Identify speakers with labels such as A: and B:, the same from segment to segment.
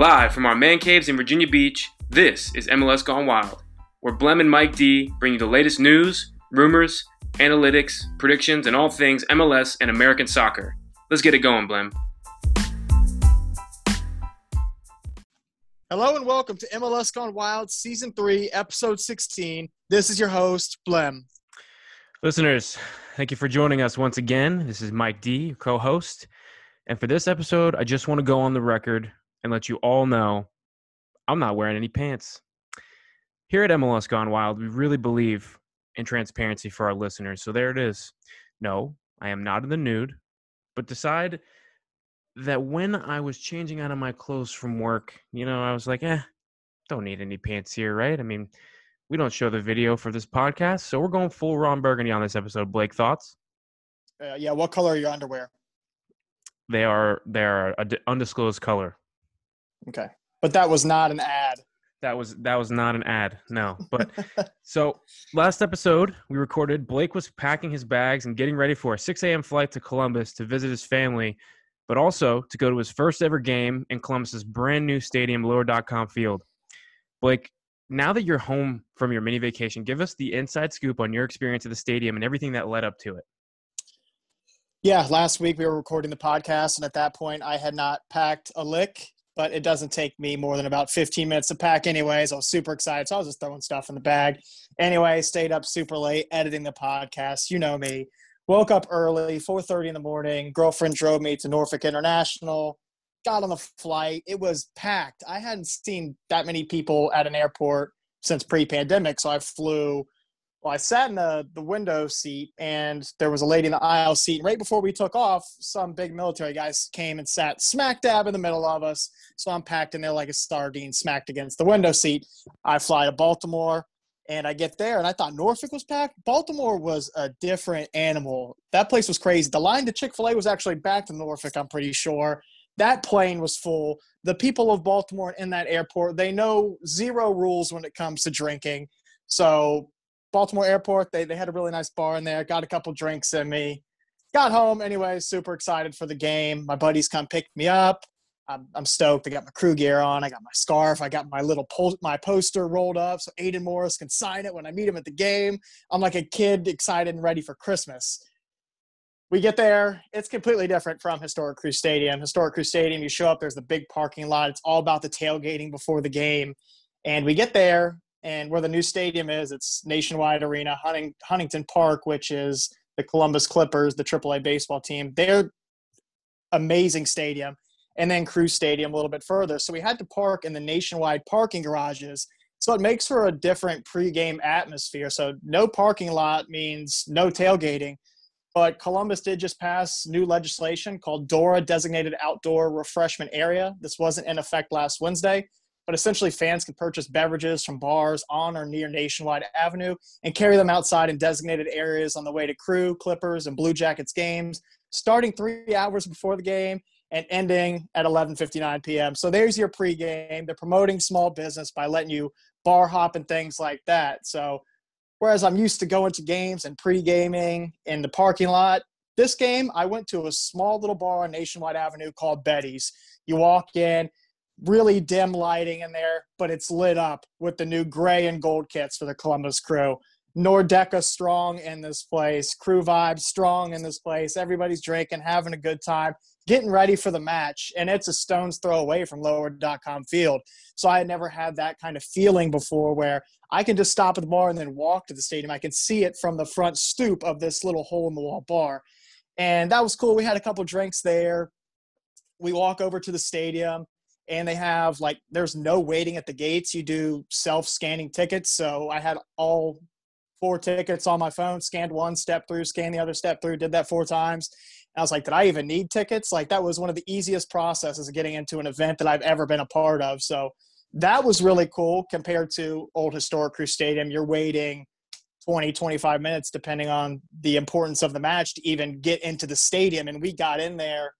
A: Live from our man caves in Virginia Beach, this is MLS Gone Wild, where Blem and Mike D bring you the latest news, rumors, analytics, predictions, and all things MLS and American soccer. Let's get it going, Blem.
B: Hello and welcome to MLS Gone Wild, Season 3, Episode 16. This is your host, Blem.
A: Listeners, thank you for joining us once again. This is Mike D, co host. And for this episode, I just want to go on the record and let you all know I'm not wearing any pants. Here at MLS Gone Wild, we really believe in transparency for our listeners. So there it is. No, I am not in the nude, but decide that when I was changing out of my clothes from work, you know, I was like, eh, don't need any pants here, right? I mean, we don't show the video for this podcast, so we're going full Ron Burgundy on this episode. Blake, thoughts?
B: Uh, yeah, what color are your underwear?
A: They are they are a undisclosed color.
B: Okay, but that was not an ad.
A: That was that was not an ad. No, but so last episode we recorded. Blake was packing his bags and getting ready for a 6 a.m. flight to Columbus to visit his family, but also to go to his first ever game in Columbus's brand new stadium, Lower.com Field. Blake, now that you're home from your mini vacation, give us the inside scoop on your experience at the stadium and everything that led up to it.
B: Yeah, last week we were recording the podcast, and at that point I had not packed a lick, but it doesn't take me more than about 15 minutes to pack, anyways. I was super excited, so I was just throwing stuff in the bag. Anyway, stayed up super late editing the podcast. You know me. Woke up early, 4:30 in the morning. Girlfriend drove me to Norfolk International. Got on the flight. It was packed. I hadn't seen that many people at an airport since pre-pandemic, so I flew well, I sat in the, the window seat and there was a lady in the aisle seat. Right before we took off, some big military guys came and sat smack dab in the middle of us. So I'm packed in there like a sardine smacked against the window seat. I fly to Baltimore and I get there and I thought Norfolk was packed. Baltimore was a different animal. That place was crazy. The line to Chick fil A was actually back to Norfolk, I'm pretty sure. That plane was full. The people of Baltimore in that airport, they know zero rules when it comes to drinking. So Baltimore Airport. They they had a really nice bar in there. Got a couple drinks in me. Got home anyway. Super excited for the game. My buddies come pick me up. I'm, I'm stoked. I got my crew gear on. I got my scarf. I got my little pol- my poster rolled up so Aidan Morris can sign it when I meet him at the game. I'm like a kid excited and ready for Christmas. We get there. It's completely different from Historic Crew Stadium. Historic Crew Stadium, you show up, there's the big parking lot. It's all about the tailgating before the game. And we get there, and where the new stadium is, it's Nationwide Arena, Hunting, Huntington Park, which is the Columbus Clippers, the AAA baseball team. They're amazing stadium, and then Crew Stadium a little bit further. So we had to park in the Nationwide parking garages. So it makes for a different pregame atmosphere. So no parking lot means no tailgating. But Columbus did just pass new legislation called DORA, Designated Outdoor Refreshment Area. This wasn't in effect last Wednesday but essentially fans can purchase beverages from bars on or near Nationwide Avenue and carry them outside in designated areas on the way to Crew, Clippers, and Blue Jackets games, starting three hours before the game and ending at 11:59 p.m. So there's your pregame. They're promoting small business by letting you bar hop and things like that. So whereas I'm used to going to games and pre-gaming in the parking lot, this game I went to a small little bar on Nationwide Avenue called Betty's. You walk in, really dim lighting in there, but it's lit up with the new gray and gold kits for the Columbus crew. Nordecke strong in this place, crew vibes strong in this place. Everybody's drinking, having a good time, getting ready for the match, and it's a stone's throw away from lower.com field. So I had never had that kind of feeling before where I can just stop at the bar and then walk to the stadium. I can see it from the front stoop of this little hole in the wall bar. And that was cool. We had a couple drinks there. We walk over to the stadium and they have like there's no waiting at the gates. You do self-scanning tickets. So i had all four tickets on my phone scanned one step through scanned the other step through did that four times. And i was like did i even need tickets? Like that was one of the easiest processes of getting into an event that i've ever been a part of. So that was really cool compared to old historic crew stadium you're waiting 20 25 minutes depending on the importance of the match to even get into the stadium. And we got in there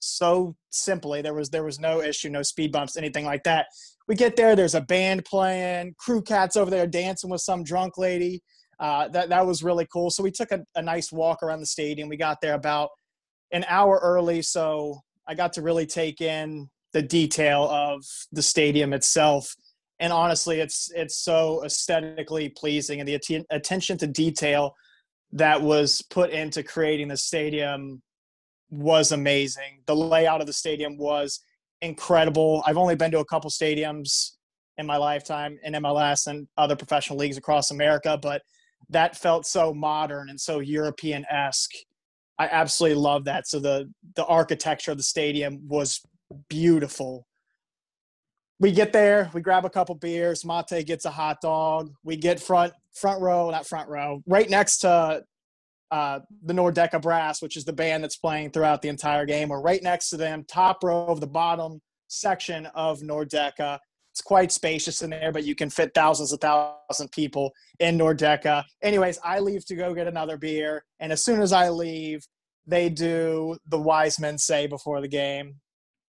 B: so simply. There was there was no issue, no speed bumps, anything like that. We get there, there's a band playing, crew cats over there dancing with some drunk lady. Uh, that that was really cool. So we took a, a nice walk around the stadium. We got there about an hour early, so I got to really take in the detail of the stadium itself. And honestly, it's it's so aesthetically pleasing, and the att- attention to detail that was put into creating the stadium was amazing. The layout of the stadium was incredible. I've only been to a couple stadiums in my lifetime in MLS and other professional leagues across America, but that felt so modern and so European esque. I absolutely love that. So the the architecture of the stadium was beautiful. We get there, we grab a couple beers. Mate gets a hot dog. We get front front row, not front row, right next to uh, the Nordecke Brass, which is the band that's playing throughout the entire game. We're right next to them, top row of the bottom section of Nordecke. It's quite spacious in there, but you can fit thousands of thousand people in Nordecke. Anyways, I leave to go get another beer, and as soon as I leave, they do the wise men say before the game.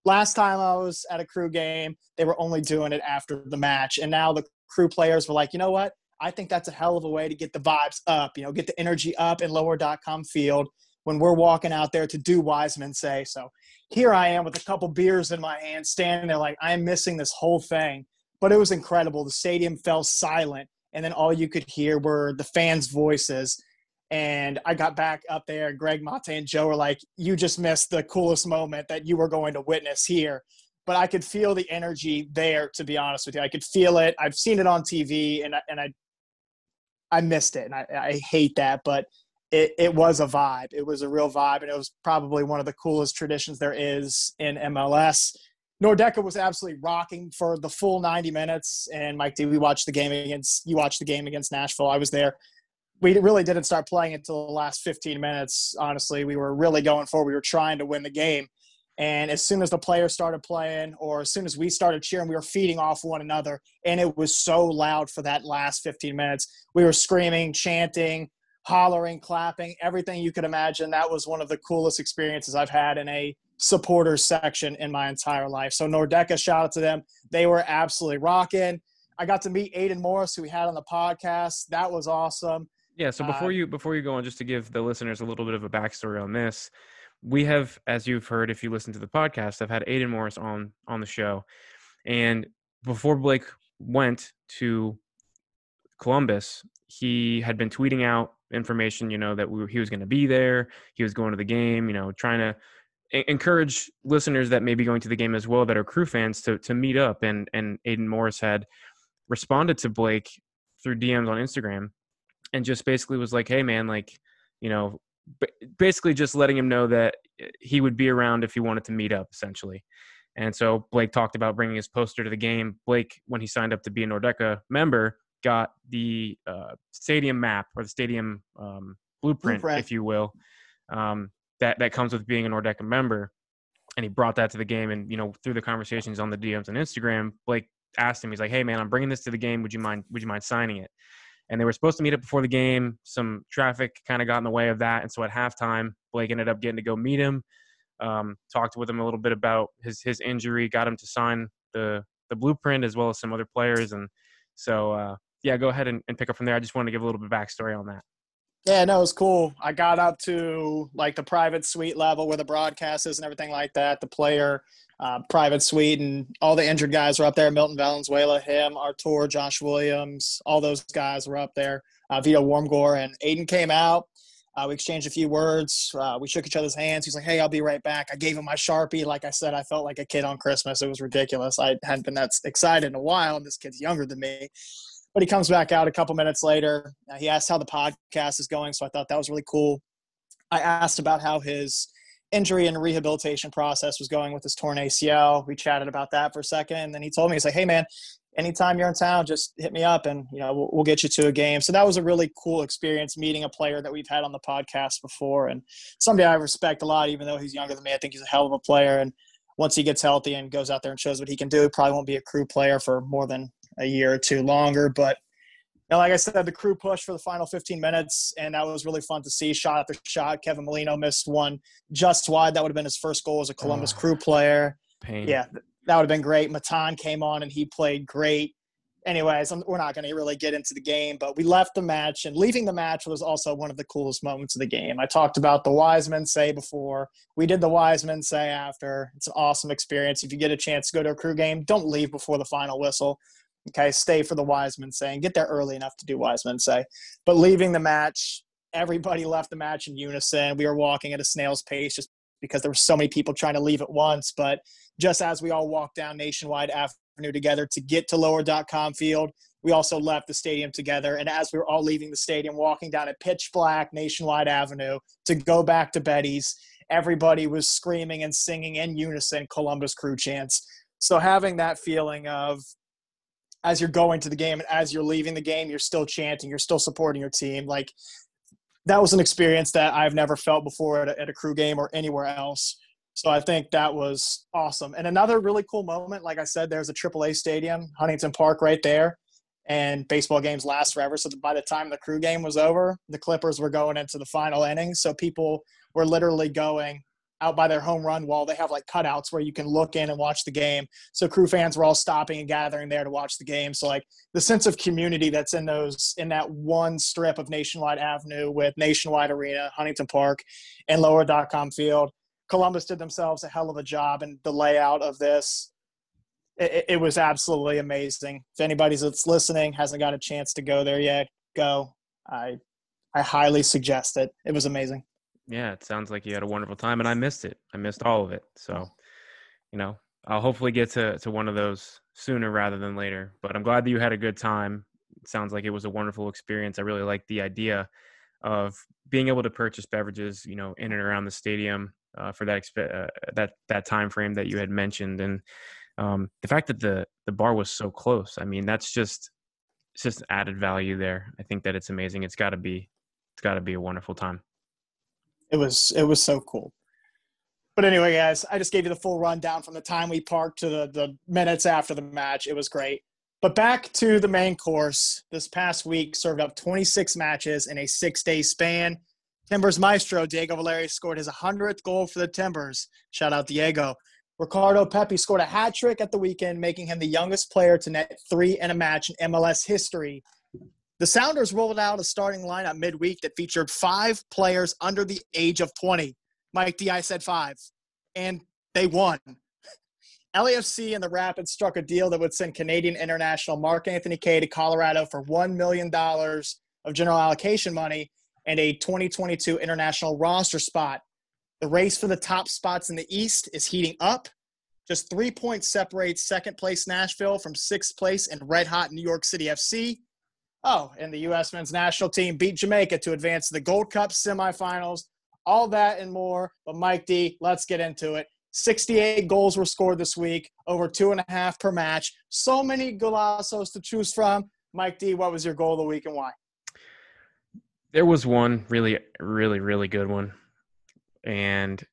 B: Last time I was at a crew game, they were only doing it after the match, and now the crew players were like, you know what? I think that's a hell of a way to get the vibes up, you know, get the energy up in lower.com field when we're walking out there to do Wiseman say. So here I am with a couple beers in my hand, standing there like I'm missing this whole thing. But it was incredible. The stadium fell silent, and then all you could hear were the fans' voices. And I got back up there, and Greg Mate and Joe were like, You just missed the coolest moment that you were going to witness here but I could feel the energy there. To be honest with you, I could feel it. I've seen it on TV, and I, and I I missed it, and I, I hate that, but it, it was a vibe. It was a real vibe, and it was probably one of the coolest traditions there is in MLS. Nordecke was absolutely rocking for the full 90 minutes. And Mike D, we watched the game against you watched the game against Nashville. I was there. We really didn't start playing until the last 15 minutes. Honestly, we were really going for. We were trying to win the game. And as soon as the players started playing, or as soon as we started cheering, we were feeding off one another. And it was so loud for that last 15 minutes. We were screaming, chanting, hollering, clapping, everything you could imagine. That was one of the coolest experiences I've had in a supporters section in my entire life. So Nordecke, shout out to them. They were absolutely rocking. I got to meet Aidan Morris, who we had on the podcast. That was awesome.
A: Yeah. So before uh, you before you go on, just to give the listeners a little bit of a backstory on this, we have, as you've heard if you listen to the podcast, I've had Aidan Morris on on the show, and before Blake went to Columbus, he had been tweeting out information, you know, that we he was going to be there, he was going to the game, you know, trying to encourage listeners that may be going to the game as well that are crew fans to to meet up. And and Aidan Morris had responded to Blake through DMs on Instagram, and just basically was like, "Hey, man, like, you know, basically just letting him know that eh, he would be around if he wanted to meet up, essentially. And so Blake talked about bringing his poster to the game. Blake, when he signed up to be a Nordecke member, got the uh, stadium map or the stadium um, blueprint, blueprint, if you will, um, that that comes with being a Nordecke member. And he brought that to the game. And you know, through the conversations on the DMs and Instagram, Blake asked him, he's like, "Hey, man, I'm bringing this to the game. Would you mind? Would you mind signing it?" And they were supposed to meet up before the game. Some traffic kind of got in the way of that, and so at halftime, Blake ended up getting to go meet him, um, talked with him a little bit about his his injury, got him to sign the the blueprint as well as some other players, and so uh, yeah, go ahead and, and pick up from there. I just wanted to give a little bit of backstory on that.
B: Yeah, no, it was cool. I got up to like the private suite level where the broadcast is and everything like that. The player uh, private suite, and all the injured guys were up there. Milton Valenzuela, him, Artur, Josh Williams, all those guys were up there. Uh, Vito Wormgoor and Aidan came out. Uh, we exchanged a few words. Uh, we shook each other's hands. He's like, "Hey, I'll be right back." I gave him my sharpie. Like I said, I felt like a kid on Christmas. It was ridiculous. I hadn't been that excited in a while, and this kid's younger than me. But he comes back out a couple minutes later. Uh, he asked how the podcast is going, so I thought that was really cool. I asked about how his injury and rehabilitation process was going with his torn ACL. We chatted about that for a second, and then he told me he's like, "Hey, man." Anytime you're in town, just hit me up and you know we'll, we'll get you to a game. So that was a really cool experience meeting a player that we've had on the podcast before, and somebody I respect a lot, even though he's younger than me. I think he's a hell of a player, and once he gets healthy and goes out there and shows what he can do, he probably won't be a crew player for more than a year or two longer. But and like I said, the crew pushed for the final 15 minutes, and that was really fun to see. Shot after shot. Kevin Molino missed one just wide. That would have been his first goal as a Columbus oh, crew player.
A: Pain.
B: Yeah, that would have been great. Matan came on and he played great. anyways, I'm, we're not going to really get into the game, but we left the match, and leaving the match was also one of the coolest moments of the game. I talked about the wise men say before. We did the wise men say after. It's an awesome experience. If you get a chance to go to a crew game, don't leave before the final whistle. Okay, stay for the wise men say and get there early enough to do Wiseman say. But leaving the match, everybody left the match in unison. We were walking at a snail's pace just because there were so many people trying to leave at once. But just as we all walked down Nationwide Avenue together to get to lower.com field, we also left the stadium together. And as we were all leaving the stadium, walking down a pitch black Nationwide Avenue to go back to Betty's, everybody was screaming and singing in unison Columbus Crew chants. So having that feeling of as you're going to the game and as you're leaving the game, you're still chanting, you're still supporting your team. Like that was an experience that I've never felt before at a, at a crew game or anywhere else. So I think that was awesome. And another really cool moment, like I said, there's a AAA stadium, Huntington Park, right there. And baseball games last forever. So by the time the crew game was over, the Clippers were going into the final innings. So people were literally going out by their home run wall. They have like cutouts where you can look in and watch the game. So crew fans were all stopping and gathering there to watch the game. So like the sense of community that's in those in that one strip of Nationwide Avenue with Nationwide Arena, Huntington Park, and Lower.com Field. Columbus did themselves a hell of a job in the layout of this. It, it was absolutely amazing. If anybody's that's listening hasn't got a chance to go there yet, go. I I highly suggest it. It was amazing
A: yeah, it sounds like you had a wonderful time, and I missed it. I missed all of it. So, you know, I'll hopefully get to to one of those sooner rather than later. But I'm glad that you had a good time. It sounds like it was a wonderful experience. I really like the idea of being able to purchase beverages, you know, in and around the stadium uh, for that exp- uh, that that time frame that you had mentioned, and um, the fact that the the bar was so close. I mean, that's just it's just added value there. I think that it's amazing. It's got to be it's got to be a wonderful time
B: it was it was so cool. But anyway, guys, I just gave you the full rundown from the time we parked to the, the minutes after the match. It was great. But back to the main course. This past week served up 26 matches in a six day span. Timbers maestro Diego Valeri scored his 100th goal for the Timbers. Shout out Diego. Ricardo Pepi scored a hat trick at the weekend, making him the youngest player to net three in a match in MLS history. The Sounders rolled out a starting lineup midweek that featured five players under the age of 20. Mike D, I said five, and they won. LAFC and the Rapids struck a deal that would send Canadian international Mark Anthony Kaye to Colorado for $1 million of general allocation money and a 2022 international roster spot. The race for the top spots in the East is heating up. Just three points separate second place Nashville from sixth place and red hot New York City FC. Oh, and the U.S. men's national team beat Jamaica to advance to the Gold Cup semifinals. All that and more. But Mike D, let's get into it. 68 goals were scored this week, over two and a half per match. So many golazos to choose from. Mike D, what was your goal of the week and why?
A: There was one really, really, really good one. And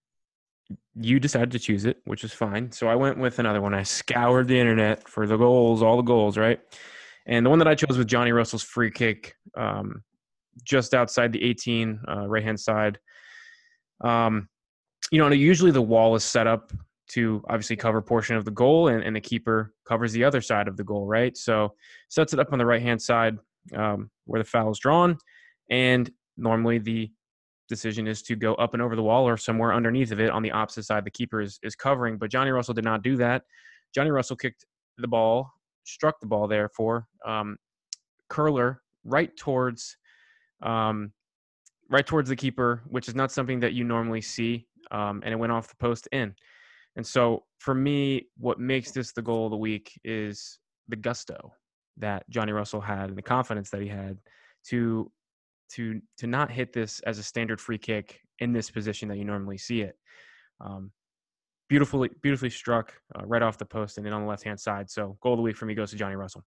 A: you decided to choose it, which is fine. So I went with another one. I scoured the internet for the goals, all the goals, right? And the one that I chose was Johnny Russell's free kick, um, just outside the 18, uh, right hand side. Um, you know, usually the wall is set up to obviously cover portion of the goal, and, and the keeper covers the other side of the goal, right? So sets it up on the right hand side um, where the foul is drawn, and normally the decision is to go up and over the wall or somewhere underneath of it on the opposite side the keeper is, is covering. But Johnny Russell did not do that. Johnny Russell kicked the ball struck the ball there for um, curler right towards um, right towards the keeper, which is not something that you normally see, um, and it went off the post in. And so for me, what makes this the goal of the week is the gusto that Johnny Russell had and the confidence that he had to to to not hit this as a standard free kick in this position that you normally see it. Um, beautifully beautifully struck uh, right off the post and then on the left hand side. So goal of the week for me goes to Johnny Russell.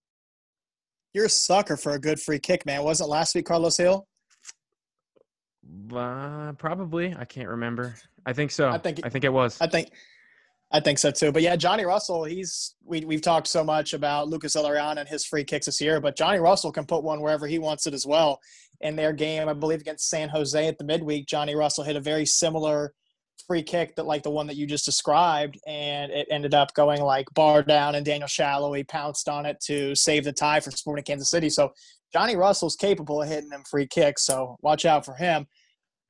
B: You're a sucker for a good free kick, man. Wasn't last week Carlos Gil?
A: Uh, probably. I can't remember. I think so. I think I think it was.
B: I think I think so too. But yeah, Johnny Russell, he's we we've talked so much about Lucas Zelarayán and his free kicks this year, but Johnny Russell can put one wherever he wants it as well. In their game, I believe against San Jose at the midweek, Johnny Russell hit a very similar free kick that like the one that you just described, and it ended up going like bar down, and Daniel Salloi pounced on it to save the tie for Sporting Kansas City. So Johnny Russell's capable of hitting them free kicks, so watch out for him.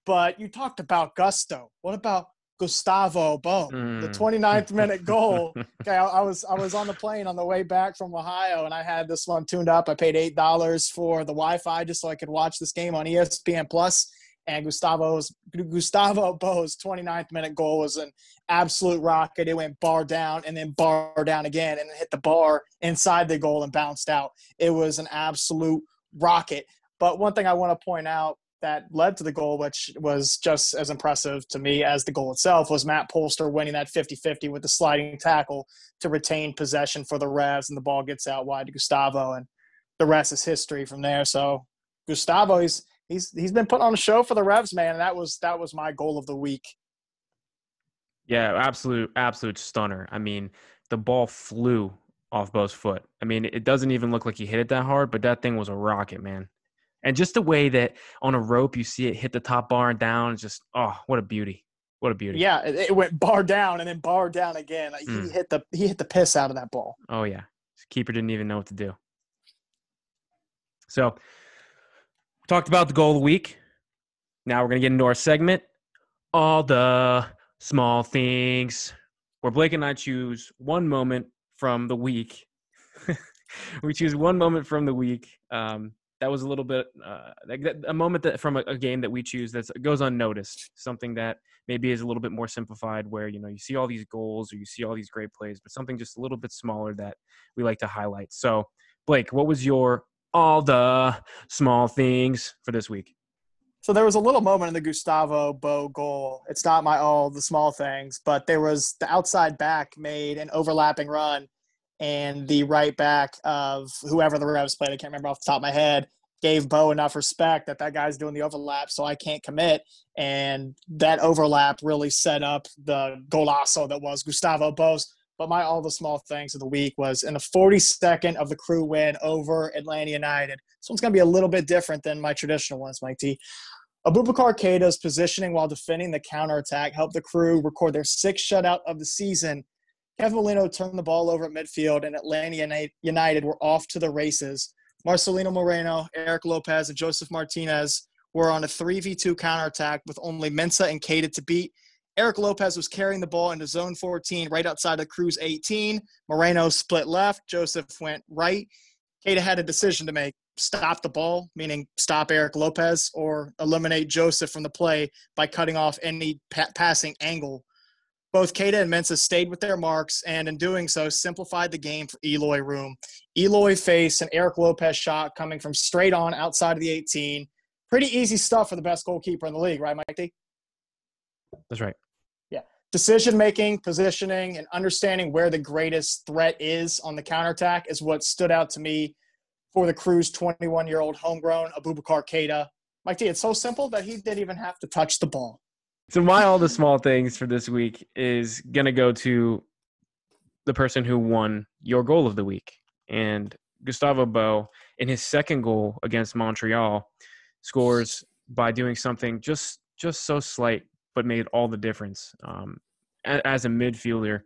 B: But you talked about gusto. What about Gustavo Bou, mm. the 29th minute goal. okay, I, I, was I was on the plane on the way back from Ohio, and I had this one tuned up. I paid eight dollars for the Wi-Fi just so I could watch this game on ESPN Plus. And Gustavo's Gustavo Bou's 29th minute goal was an absolute rocket. It went bar down and then bar down again, and hit the bar inside the goal and bounced out. It was an absolute rocket. But one thing I want to point out that led to the goal, which was just as impressive to me as the goal itself, was Matt Polster winning that 50 50 with the sliding tackle to retain possession for the Revs, and the ball gets out wide to Gustavo, and the rest is history from there. So, Gustavo, he's he's he's been putting on a show for the Revs, man, and that was that was my goal of the week.
A: Yeah, absolute absolute stunner. I mean, the ball flew off Bou's foot. I mean, it doesn't even look like he hit it that hard, but that thing was a rocket, man. And just the way that on a rope you see it hit the top bar and down, just oh, what a beauty! What a beauty!
B: Yeah, it went bar down and then bar down again. Mm. He hit the he hit the piss out of that ball.
A: Oh yeah, keeper didn't even know what to do. So, talked about the goal of the week. Now we're gonna get into our segment, all the small things, where Blake and I choose one moment from the week. we choose one moment from the week um, that was a little bit uh, a moment that from a, a game that we choose that goes unnoticed. Something that maybe is a little bit more simplified, where you know you see all these goals or you see all these great plays, but something just a little bit smaller that we like to highlight. So, Blake, what was your all the small things for this week?
B: So there was a little moment in the Gustavo Bou goal. It's not my all the small things, but there was the outside back made an overlapping run and the right back of whoever the Revs played, I can't remember off the top of my head, gave Bou enough respect that that guy's doing the overlap, so I can't commit. And that overlap really set up the golazo that was Gustavo Bou's. But my all the small things of the week was in the 42nd of the crew win over Atlanta United. So it's going to be a little bit different than my traditional ones, Mike D. Abubakar Keita's positioning while defending the counterattack helped the crew record their sixth shutout of the season Kevin Molino turned the ball over at midfield, and Atlanta United were off to the races. Marcelino Moreno, Eric Lopez, and Joseph Martinez were on a 3v2 counterattack with only Mensah and Keita to beat. Eric Lopez was carrying the ball into zone 14 right outside of Crew's 18. Moreno split left. Joseph went right. Keita had a decision to make stop the ball, meaning stop Eric Lopez, or eliminate Joseph from the play by cutting off any pa- passing angle both Keita and Mensah stayed with their marks, and in doing so, simplified the game for Eloy Room. Eloy faced an Eric Lopez shot coming from straight on outside of the 18. Pretty easy stuff for the best goalkeeper in the league, right, Mike D?
A: That's right.
B: Decision making, positioning, and understanding where the greatest threat is on the counterattack is what stood out to me for the Crew's 21 year old homegrown Abubakar Keita. Mike D, it's so simple that he didn't even have to touch the ball.
A: So my all the small things for this week is gonna go to the person who won your goal of the week, and Gustavo Bou in his second goal against Montreal scores by doing something just just so slight, but made all the difference. Um, as a midfielder,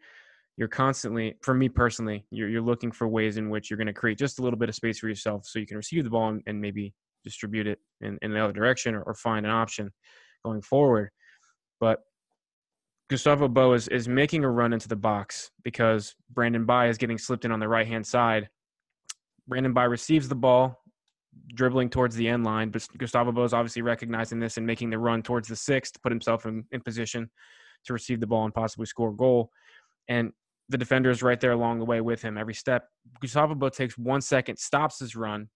A: you're constantly, for me personally, you're you're looking for ways in which you're going to create just a little bit of space for yourself, so you can receive the ball and, and maybe distribute it in, in the other direction or, or find an option going forward. But Gustavo Bou is, is making a run into the box because Brandon Bye is getting slipped in on the right hand side. Brandon Bye receives the ball, dribbling towards the end line, but Gustavo is obviously recognizing this and making the run towards the six to put himself in, in position to receive the ball and possibly score a goal. And the defender is right there along the way with him every step. Gustavo Bou takes one second, stops his run,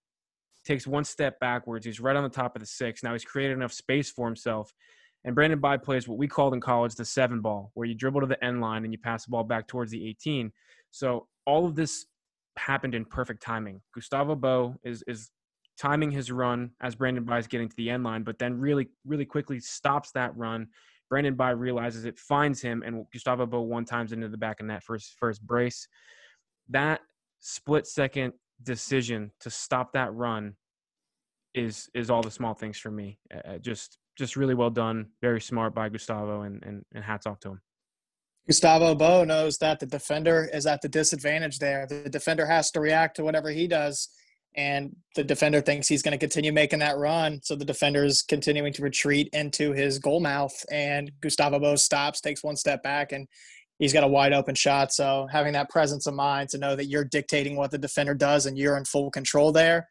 A: takes one step backwards. He's right on the top of the six. Now he's created enough space for himself and Brandon Bye plays what we called in college the seven ball, where you dribble to the end line and you pass the ball back towards the 18. So all of this happened in perfect timing. Gustavo Bou is is timing his run as Brandon Bye is getting to the end line, but then really, really quickly stops that run. Brandon Bye realizes it, finds him, and Gustavo Bou one times into the back of net his first brace. That split second decision to stop that run is is all the small things for me. Uh, just just really well done, very smart by Gustavo, and and, and hats off to him.
B: Gustavo Bou knows that the defender is at the disadvantage there. The defender has to react to whatever he does, and the defender thinks he's going to continue making that run. So the defender is continuing to retreat into his goal mouth, and Gustavo Bou stops, takes one step back, and he's got a wide open shot. So having that presence of mind to know that you're dictating what the defender does and you're in full control there,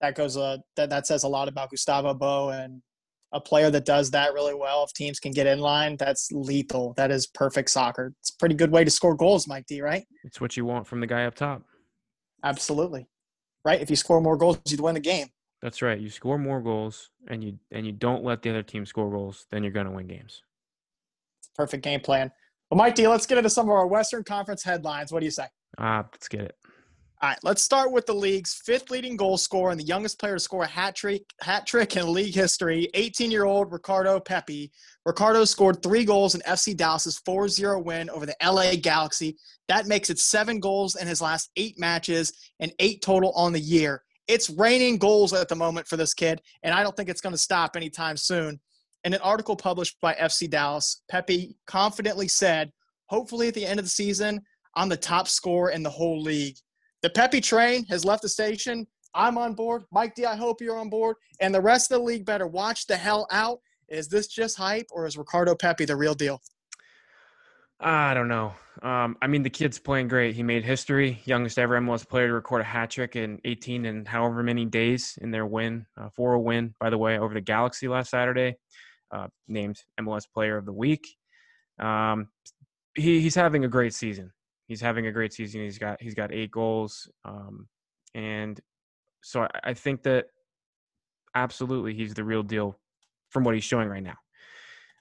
B: that goes uh, that that says a lot about Gustavo Bou and a player that does that really well. If teams can get in line, that's lethal. That is perfect soccer. It's a pretty good way to score goals, Mike D. Right?
A: It's what you want from the guy up top.
B: Absolutely, right. If you score more goals, you'd win the game.
A: That's right. You score more goals, and you and you don't let the other team score goals, then you're going to win games.
B: Perfect game plan. Well, Mike D, let's get into some of our Western Conference headlines. What do you say?
A: Ah, uh, let's get it.
B: All right, let's start with the league's fifth leading goal scorer and the youngest player to score a hat trick, hat trick in league history, 18-year-old Ricardo Pepi. Ricardo scored three goals in FC Dallas's 4-0 win over the LA Galaxy. That makes it seven goals in his last eight matches and eight total on the year. It's raining goals at the moment for this kid, and I don't think it's going to stop anytime soon. In an article published by FC Dallas, Pepi confidently said, hopefully at the end of the season, I'm the top scorer in the whole league. The Pepi train has left the station. I'm on board. Mike D, I hope you're on board. And the rest of the league better watch the hell out. Is this just hype or is Ricardo Pepi the real deal?
A: I don't know. Um, I mean, the kid's playing great. He made history, youngest ever MLS player to record a hat trick in 18 and however many days in their win, uh, 4 win, by the way, over the Galaxy last Saturday, uh, named MLS Player of the Week. Um, he, he's having a great season he's having a great season. He's got he's got eight goals, um, and so I, I, think that absolutely he's the real deal from what he's showing right now.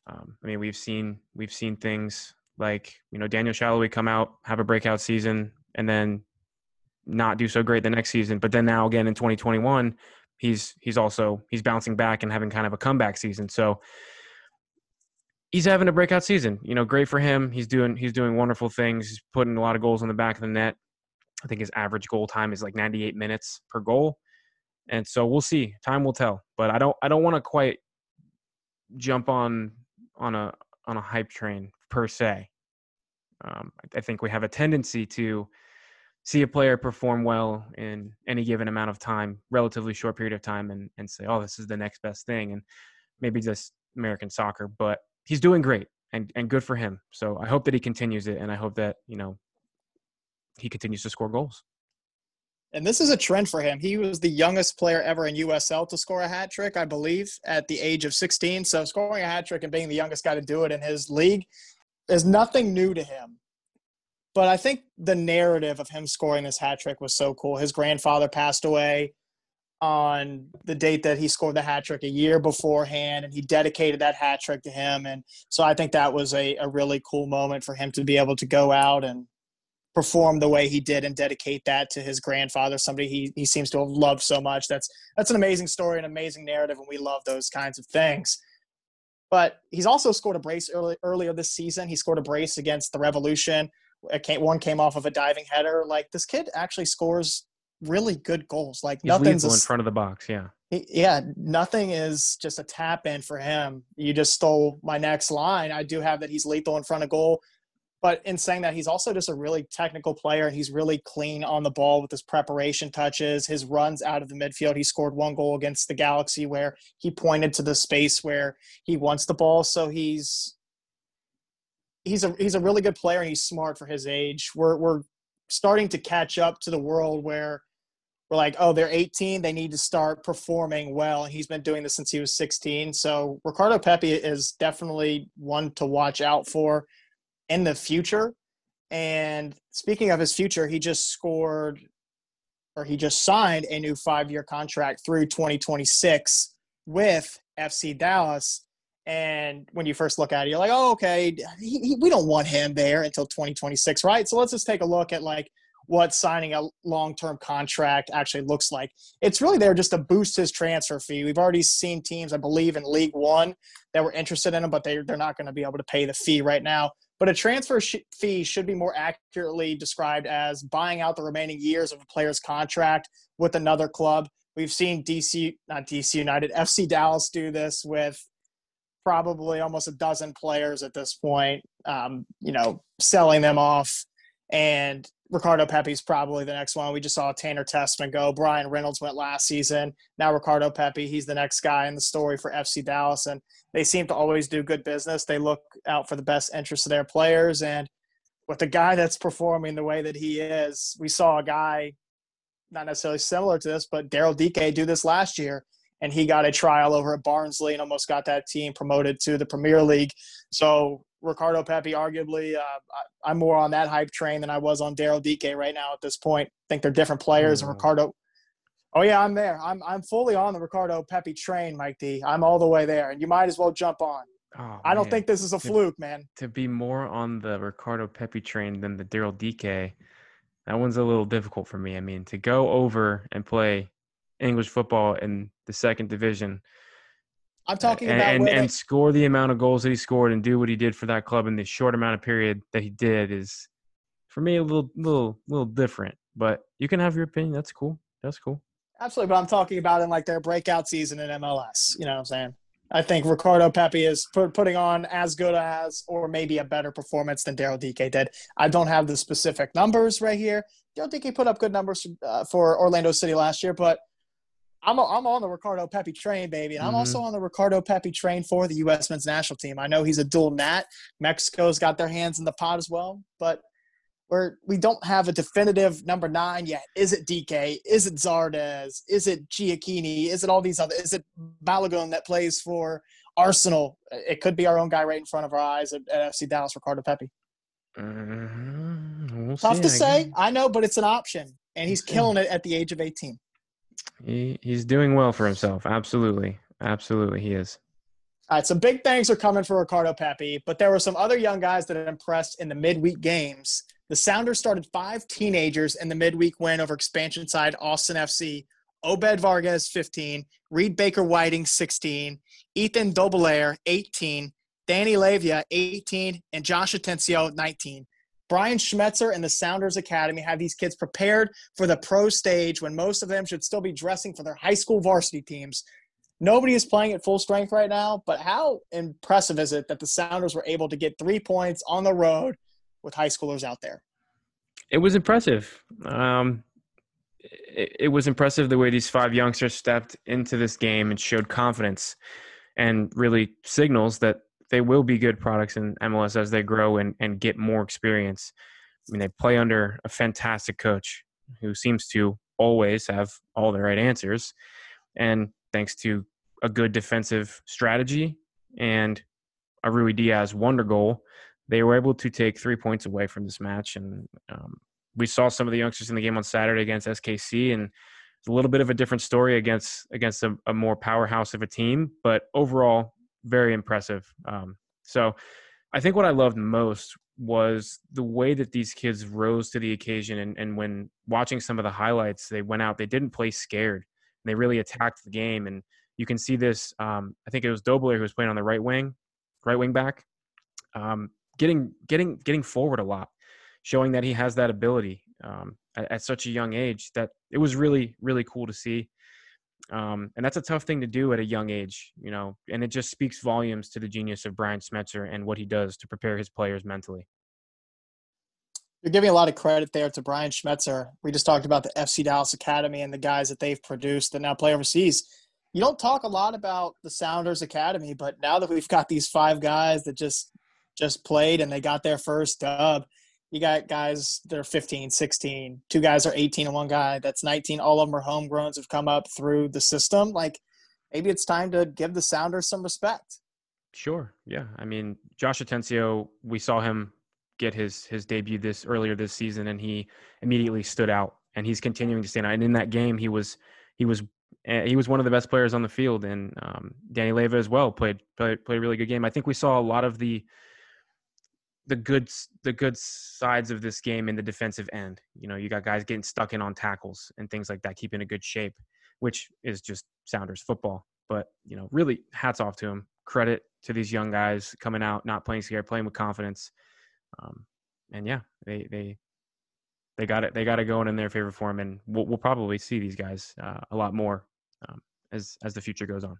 A: Um, I mean, we've seen we've seen things like you know Daniel Salloi come out have a breakout season and then not do so great the next season, but then now again in 2021 he's he's also he's bouncing back and having kind of a comeback season. So he's having a breakout season. You know, great for him. He's doing he's doing wonderful things. He's putting a lot of goals on the back of the net. I think his average goal time is like 98 minutes per goal. And so we'll see. Time will tell. But I don't I don't want to quite jump on on a on a hype train per se. Um, I think we have a tendency to see a player perform well in any given amount of time, relatively short period of time, and and say, oh, this is the next best thing, and maybe just American soccer. But he's doing great and, and good for him. So I hope that he continues it and I hope that, you know, he continues to score goals.
B: And this is a trend for him. He was the youngest player ever in USL to score a hat trick, I believe, at the age of 16. So scoring a hat trick and being the youngest guy to do it in his league is nothing new to him. But I think the narrative of him scoring this hat trick was so cool. His grandfather passed away on the date that he scored the hat trick a year beforehand, and he dedicated that hat trick to him. And so I think that was a, a really cool moment for him to be able to go out and perform the way he did and dedicate that to his grandfather, somebody he, he seems to have loved so much. That's that's an amazing story, an amazing narrative, and we love those kinds of things. But he's also scored a brace early, earlier this season. He scored a brace against the Revolution. One came off of a diving header. Like this kid actually scores really good goals. Like
A: He's
B: nothing's
A: a, in front of the box. Yeah.
B: Yeah, nothing is just a tap in for him. You just stole my next line. I do have that he's lethal in front of goal. But in saying that, he's also just a really technical player and he's really clean on the ball with his preparation touches, his runs out of the midfield. He scored one goal against the Galaxy where he pointed to the space where he wants the ball. So he's he's a he's a really good player and he's smart for his age. We're we're starting to catch up to the world where like, oh, they're 18. They need to start performing well. He's been doing this since he was 16. So Ricardo Pepi is definitely one to watch out for in the future. And speaking of his future, he just scored or he just signed a new five year contract through 2026 with FC Dallas. And when you first look at it, you're like, oh, okay, he, he, we don't want him there until 2026, right? So let's just take a look at like what signing a long-term contract actually looks like. It's really there just to boost his transfer fee. We've already seen teams, I believe, in League One that were interested in him, but they they're not going to be able to pay the fee right now. But a transfer sh- fee should be more accurately described as buying out the remaining years of a player's contract with another club. We've seen DC, not DC United, FC Dallas do this with probably almost a dozen players at this point. Um, you know, selling them off, and Ricardo Pepi's probably the next one. We just saw Tanner Tessmann go. Bryan Reynolds went last season. Now Ricardo Pepi, he's the next guy in the story for FC Dallas, and they seem to always do good business. They look out for the best interests of their players, and with a guy that's performing the way that he is, we saw a guy not necessarily similar to this, but Daryl Dike do this last year, and he got a trial over at Barnsley and almost got that team promoted to the Premier League. So Ricardo Pepi, arguably, uh, I'm more on that hype train than I was on Daryl Dike right now at this point. I think they're different players, mm. and Ricardo. Oh yeah, I'm there. I'm I'm fully on the Ricardo Pepi train, Mike D. I'm all the way there, and you might as well jump on. Oh, I don't man. think this is a to, fluke, man.
A: To be more on the Ricardo Pepi train than the Daryl Dike, that one's a little difficult for me. I mean, to go over and play English football in the second division.
B: I'm talking
A: and,
B: about
A: and, and score the amount of goals that he scored and do what he did for that club in the short amount of period that he did is for me a little little little different. But you can have your opinion. That's cool. That's cool.
B: Absolutely, but I'm talking about in like their breakout season in MLS. You know what I'm saying? I think Ricardo Pepi is put, putting on as good as, or maybe a better performance than Daryl Dike did. I don't have the specific numbers right here. Daryl Dike put up good numbers uh, for Orlando City last year, but I'm, a, I'm on the Ricardo Pepi train, baby. And I'm mm-hmm. also on the Ricardo Pepi train for the U.S. men's national team. I know he's a dual nat. Mexico's got their hands in the pot as well, but we're, we don't have a definitive number nine yet. Is it Dike? Is it Zardes? Is it Gioacchini? Is it all these other? Is it Balogun that plays for Arsenal? It could be our own guy right in front of our eyes at, at FC Dallas, Ricardo Pepi.
A: Mm-hmm. We'll
B: Tough to say, I know, but it's an option, and he's killing it at the age of 18.
A: He he's doing well for himself. Absolutely, absolutely, he is.
B: All right, some big things are coming for Ricardo Pepi, but there were some other young guys that impressed in the midweek games. The Sounders started five teenagers in the midweek win over expansion side Austin FC. Obed Vargas, 15, Reed Baker Whiting, 16, Ethan Dobbelaere, 18, Danny Leyva, 18, and Josh Atencio, 19. Brian Schmetzer and the Sounders Academy have these kids prepared for the pro stage when most of them should still be dressing for their high school varsity teams. Nobody is playing at full strength right now, but how impressive is it that the Sounders were able to get three points on the road with high schoolers out there?
A: It was impressive. Um, it, it was impressive the way these five youngsters stepped into this game and showed confidence and really signals that they will be good products in MLS as they grow and, and get more experience. I mean, they play under a fantastic coach who seems to always have all the right answers. And thanks to a good defensive strategy and a Ruidíaz wonder goal, they were able to take three points away from this match. And um, we saw some of the youngsters in the game on Saturday against SKC, and it's a little bit of a different story against against a, a more powerhouse of a team. But overall, very impressive. Um, so I think what I loved most was the way that these kids rose to the occasion. And, and when watching some of the highlights, they went out, they didn't play scared. They really attacked the game. And you can see this. Um, I think it was Dobler who was playing on the right wing, right wing back, um, getting getting getting forward a lot, showing that he has that ability um, at, at, such a young age. That it was really really cool to see. Um, and that's a tough thing to do at a young age, you know, and it just speaks volumes to the genius of Brian Schmetzer and what he does to prepare his players mentally.
B: You're giving a lot of credit there to Brian Schmetzer. We just talked about the FC Dallas Academy and the guys that they've produced that now play overseas. You don't talk a lot about the Sounders Academy, but now that we've got these five guys that just just played and they got their first dub, you got guys that are 15, 16, two guys are 18 and one guy that's 19. All of them are homegrowns have come up through the system. Like maybe it's time to give the Sounders some respect.
A: Sure. Yeah. I mean, Josh Atencio, we saw him get his his debut this earlier this season and he immediately stood out and he's continuing to stand out. And in that game he was he was eh, he was one of the best players on the field and um, Danny Leyva as well played, played played a really good game. I think we saw a lot of the the good the good sides of this game in the defensive end. You know, you got guys getting stuck in on tackles and things like that, keeping a good shape, which is just Sounders football. But you know, really, hats off to him. Credit to these young guys coming out, not playing scared, playing with confidence. Um, and yeah, they they they got it. They got it going in their favor for him, and we'll, we'll probably see these guys uh, a lot more um, as as the future goes on.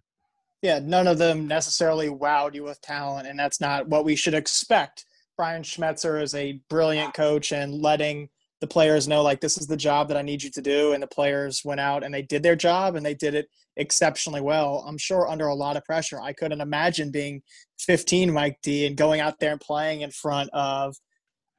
B: Yeah, none of them necessarily wowed you with talent, and that's not what we should expect. Brian Schmetzer is a brilliant coach and letting the players know like this is the job that I need you to do, and the players went out and they did their job and they did it exceptionally well. I'm sure under a lot of pressure. I couldn't imagine being 15, Mike D, and going out there and playing in front of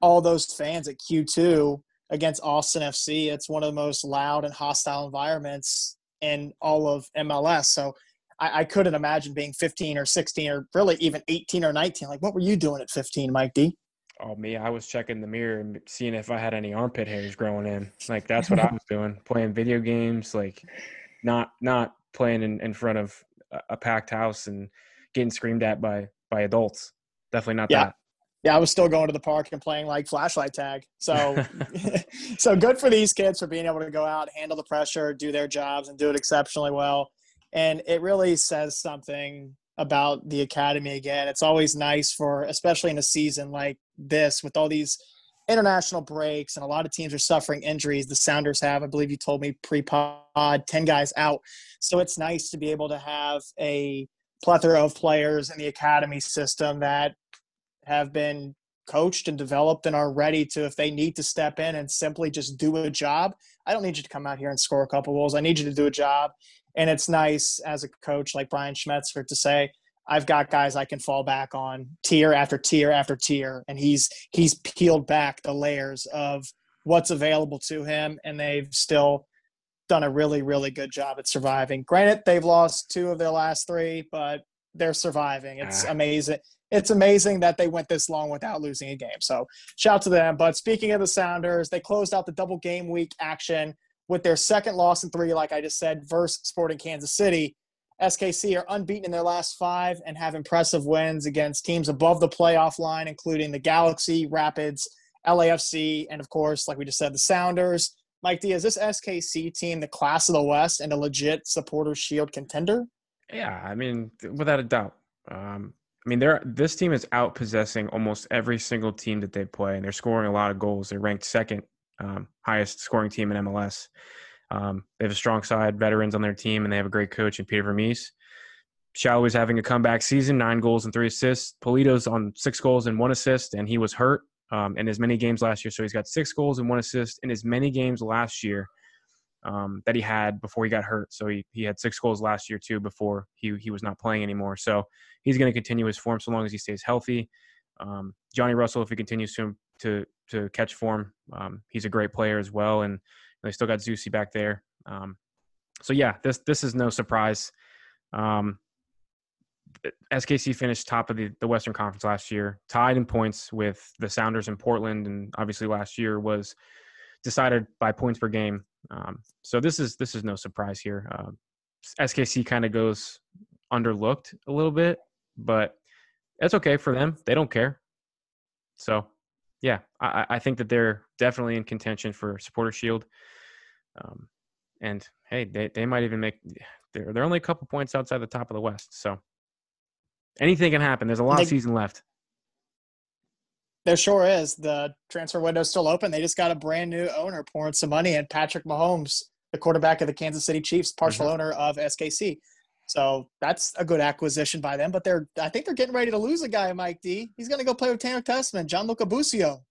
B: all those fans at Q2 against Austin FC. It's one of the most loud and hostile environments in all of MLS. So I, I, couldn't imagine being 15 or 16 or really even 18 or 19. Like, what were you doing at 15, Mike D?
A: Oh, me, I was checking the mirror and seeing if I had any armpit hairs growing in. Like, that's what I was doing, playing video games, like not not playing in, in front of a packed house and getting screamed at by by adults. Definitely not
B: yeah.
A: that
B: yeah, I was still going to the park and playing like flashlight tag. So, so good for these kids for being able to go out, handle the pressure, do their jobs, and do it exceptionally well. And it really says something about the academy again. It's always nice for, especially in a season like this, with all these international breaks and a lot of teams are suffering injuries. The Sounders have, I believe you told me pre-pod, ten guys out. So it's nice to be able to have a plethora of players in the academy system that have been coached and developed and are ready to if they need to step in and simply just do a job i don't need you to come out here and score a couple goals i need you to do a job and it's nice as a coach like brian schmetzer to say i've got guys i can fall back on tier after tier after tier and he's he's peeled back the layers of what's available to him and they've still done a really really good job at surviving granted they've lost two of their last three but they're surviving it's ah. amazing it's amazing that they went this long without losing a game. So shout to them. But speaking of the Sounders, they closed out the double game week action with their second loss in three, like I just said, versus Sporting Kansas City. SKC are unbeaten in their last five and have impressive wins against teams above the playoff line, including the Galaxy, Rapids, LAFC, and of course, like we just said, the Sounders. Mike D, is this SKC team the class of the West and a legit supporter shield contender?
A: Yeah, I mean, without a doubt. Um, I mean, they're this team is out possessing almost every single team that they play, and they're scoring a lot of goals. They're ranked second um, highest scoring team in MLS. Um, they have a strong side, veterans on their team, and they have a great coach in Peter Vermes. Salloi is having a comeback season, nine goals and three assists. Pulido's on six goals and one assist, and he was hurt um, in as many games last year. So he's got six goals and one assist in as many games last year um, that he had before he got hurt. So he, he had six goals last year too before he he was not playing anymore. So he's going to continue his form so long as he stays healthy. Um, Johnny Russell, if he continues to to to catch form, um, he's a great player as well. And they still got Zusi back there. Um, so yeah, this this is no surprise. Um, SKC finished top of the, the Western Conference last year, tied in points with the Sounders in Portland, and obviously last year was decided by points per game. Um, so this is this is no surprise here. Uh, SKC kind of goes underlooked a little bit, but that's okay for them. They don't care. So, yeah, I, I think that they're definitely in contention for supporter shield. Um, and hey, they, they might even make they're they're only a couple points outside the top of the West. So anything can happen. There's a lot they, season left.
B: There sure is. The transfer window is still open. They just got a brand new owner pouring some money in Patrick Mahomes, the quarterback of the Kansas City Chiefs, partial mm-hmm. owner of SKC. So that's a good acquisition by them. But they're I think they're getting ready to lose a guy, Mike D. He's gonna go play with Tanner Tessmann, Gianluca Busio.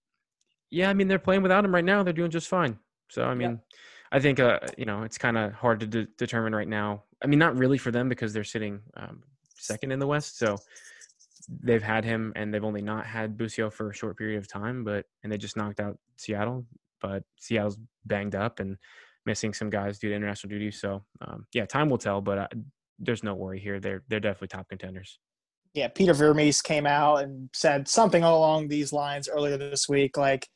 A: Yeah, I mean they're playing without him right now. They're doing just fine. So I mean, yeah. I think uh, you know it's kind of hard to de- determine right now. I mean, not really for them because they're sitting um, second in the West. So they've had him and they've only not had Busio for a short period of time, but and they just knocked out Seattle. But Seattle's banged up and missing some guys due to international duty. So um, yeah, time will tell. But uh, there's no worry here. They're they're definitely top contenders.
B: Yeah, Peter Vermes came out and said something along these lines earlier this week, like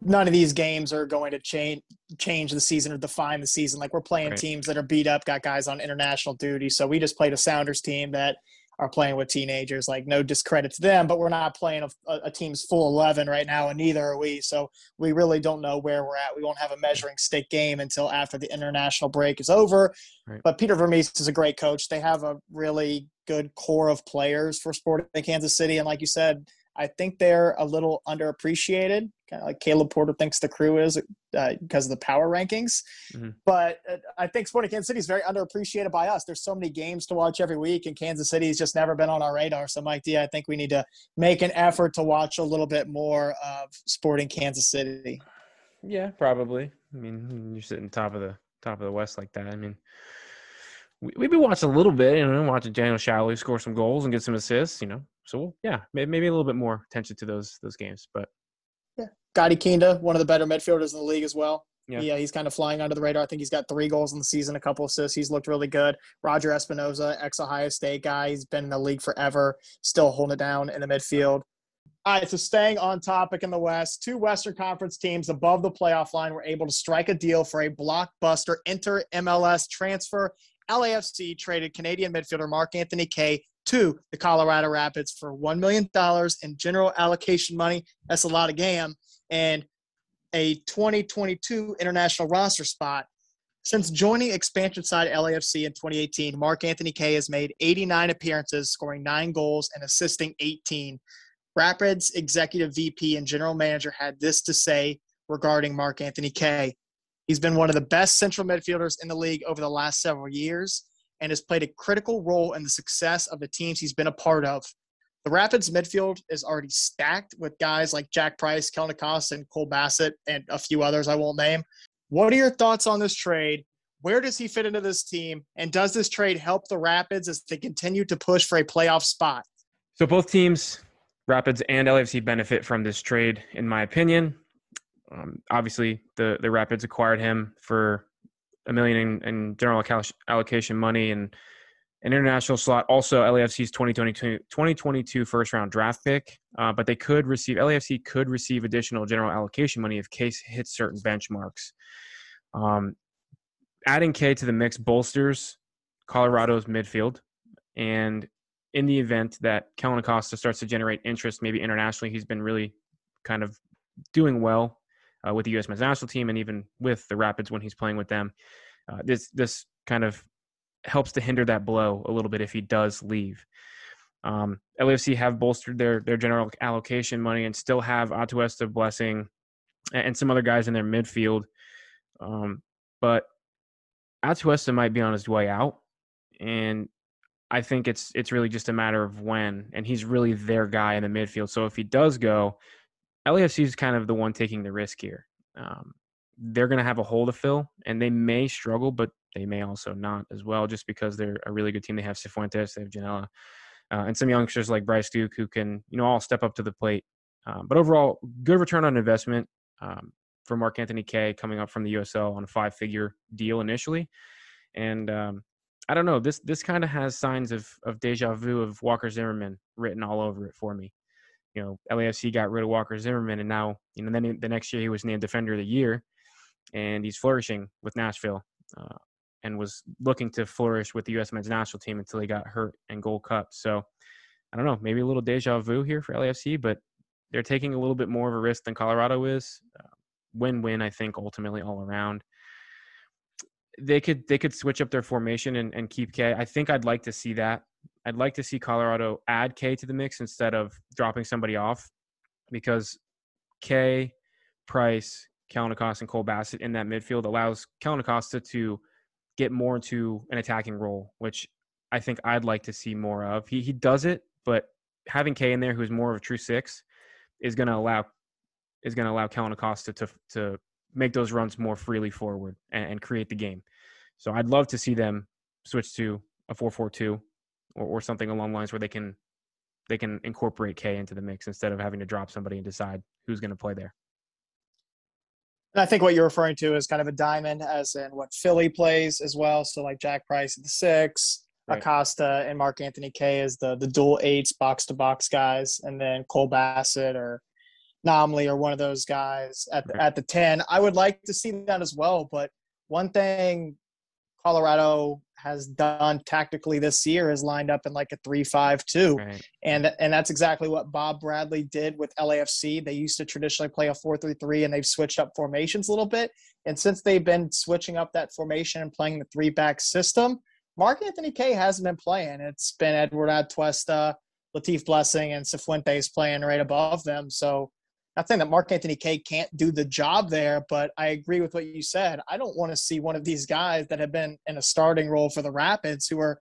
B: none of these games are going to change change the season or define the season. Like we're playing right. teams that are beat up, got guys on international duty. So we just played a Sounders team that are playing with teenagers. Like no discredit to them, but we're not playing a, a, team's full eleven right now, and neither are we. So we really don't know where we're at. We won't have a measuring stick game until after the international break is over. Right. But Peter Vermes is a great coach. They have a really good core of players for Sporting Kansas City, and like you said, I think they're a little underappreciated, kind of like Caleb Porter thinks the crew is uh, because of the power rankings. Mm-hmm. But uh, I think Sporting Kansas City is very underappreciated by us. There's so many games to watch every week, and Kansas City City's just never been on our radar. So, Mike D, I think we need to make an effort to watch a little bit more of Sporting Kansas City.
A: Yeah, probably. I mean, you're sitting top of the top of the West like that. I mean, we, we've been watching a little bit, you know, watching Daniel Salloi score some goals and get some assists, you know. So yeah, maybe, maybe a little bit more attention to those those games. But
B: yeah, Gadi Kinda, one of the better midfielders in the league as well. Yeah. yeah, he's kind of flying under the radar. I think he's got three goals in the season, a couple assists. He's looked really good. Roger Espinoza, ex Ohio State guy, he's been in the league forever, still holding it down in the midfield. All right, so staying on topic in the West, two Western Conference teams above the playoff line were able to strike a deal for a blockbuster inter MLS transfer LAFC traded Canadian midfielder Mark Anthony Kaye to the Colorado Rapids for $1 million in general allocation money. That's a lot of GAM. And a 2022 international roster spot. Since joining expansion side LAFC in 2018, Mark Anthony Kaye has made 89 appearances, scoring nine goals and assisting 18. Rapids executive VP and general manager had this to say regarding Mark Anthony Kaye. He's been one of the best central midfielders in the league over the last several years and has played a critical role in the success of the teams he's been a part of. The Rapids midfield is already stacked with guys like Jack Price, Kellyn Acosta, and Cole Bassett, and a few others I won't name. What are your thoughts on this trade? Where does he fit into this team? And does this trade help the Rapids as they continue to push for a playoff spot?
A: So both teams, Rapids and LAFC, benefit from this trade, in my opinion. Um, obviously, the the Rapids acquired him for a million in, in general allocation money and an international slot. Also, LAFC's 2022, 2022 first round draft pick. Uh, but they could receive LAFC could receive additional general allocation money if Case hits certain benchmarks. Um, adding Kaye to the mix bolsters Colorado's midfield, and in the event that Kellyn Acosta starts to generate interest, maybe internationally, he's been really kind of doing well uh, with the U.S. men's national team and even with the Rapids when he's playing with them. Uh, this this kind of helps to hinder that blow a little bit if he does leave. Um, LAFC have bolstered their their general allocation money and still have Atuesta, Blessing, and some other guys in their midfield. Um, but Atuesta might be on his way out, and I think it's it's really just a matter of when. And he's really their guy in the midfield. So if he does go, LAFC is kind of the one taking the risk here. Um, they're going to have a hole to fill, and they may struggle, but they may also not as well, just because they're a really good team. They have Cifuentes, they have Ginella, uh, and some youngsters like Bryce Duke who can, you know, all step up to the plate. Um, but overall, good return on investment um, for Mark Anthony Kaye coming up from the USL on a five-figure deal initially, and um, I don't know. This this kind of has signs of of deja vu of Walker Zimmerman written all over it for me you know, LAFC got rid of Walker Zimmerman, and now, you know, then the next year he was named Defender of the Year, and he's flourishing with Nashville, uh, and was looking to flourish with the U.S. Men's National Team until he got hurt in Gold Cup. So, I don't know, maybe a little deja vu here for LAFC, but they're taking a little bit more of a risk than Colorado is. Uh, win-win, I think, ultimately all around. They could they could switch up their formation and, and keep Kaye. I think I'd like to see that. I'd like to see Colorado add Kaye to the mix instead of dropping somebody off because Kaye, Price, Kellyn Acosta, and Cole Bassett in that midfield allows Kellyn Acosta to get more into an attacking role, which I think I'd like to see more of. He he does it, but having Kaye in there, who's more of a true six, is going to allow is going to allow Kellyn Acosta to to make those runs more freely forward and, and, create the game. So I'd love to see them switch to a four four two or, or something along the lines where they can they can incorporate Kaye into the mix instead of having to drop somebody and decide who's going to play there.
B: And I think what you're referring to is kind of a diamond, as in what Philly plays as well. So like Jack Price at the six, right. Acosta and Mark Anthony Kaye is the the dual eights box to box guys, and then Cole Bassett or Namli or one of those guys at the, right. at the ten. I would like to see that as well, but one thing Colorado has done tactically this year is lined up in like a three-five-two, right. and and that's exactly what Bob Bradley did with LAFC. They used to traditionally play a four-three-three, and they've switched up formations a little bit. And since they've been switching up that formation and playing the three-back system, Mark Anthony Kaye hasn't been playing. It's been Edward Atuesta, Latif Blessing and Cifuentes playing right above them. So not saying that Mark Anthony Kaye can't do the job there, but I agree with what you said. I don't want to see one of these guys that have been in a starting role for the Rapids who are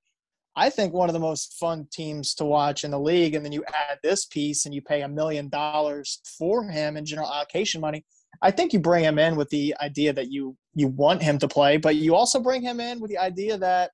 B: I think one of the most fun teams to watch in the league. And then you add this piece and you pay a million dollars for him in general allocation money. I think you bring him in with the idea that you you want him to play, but you also bring him in with the idea that,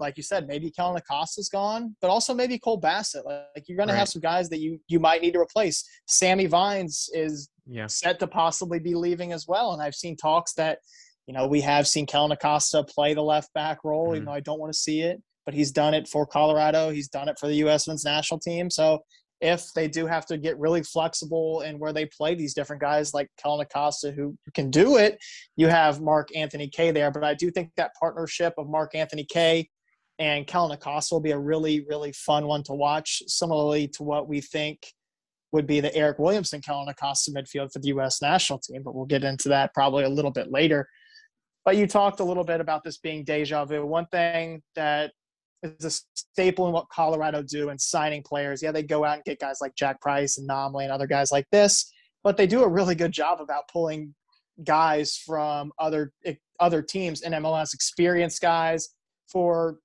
B: like you said, maybe Kellyn Acosta's gone, but also maybe Cole Bassett. Like you're going right. to have some guys that you you might need to replace. Sammy Vines is yeah. set to possibly be leaving as well, and I've seen talks that you know we have seen Kellyn Acosta play the left back role, mm-hmm. even though I don't want to see it but he's done it for Colorado. He's done it for the U.S. men's national team. So if they do have to get really flexible in where they play these different guys like Kellyn Acosta who can do it, you have Mark Anthony Kaye there. But I do think that partnership of Mark Anthony Kaye and Kellyn Acosta will be a really, really fun one to watch, similarly to what we think would be the Eryk Williamson Kellyn Acosta midfield for the U.S. national team. But we'll get into that probably a little bit later. But you talked a little bit about this being deja vu. One thing that is a staple in what Colorado do in signing players. Yeah, they go out and get guys like Jack Price and Namli and other guys like this, but they do a really good job about pulling guys from other other teams in MLS, experienced guys for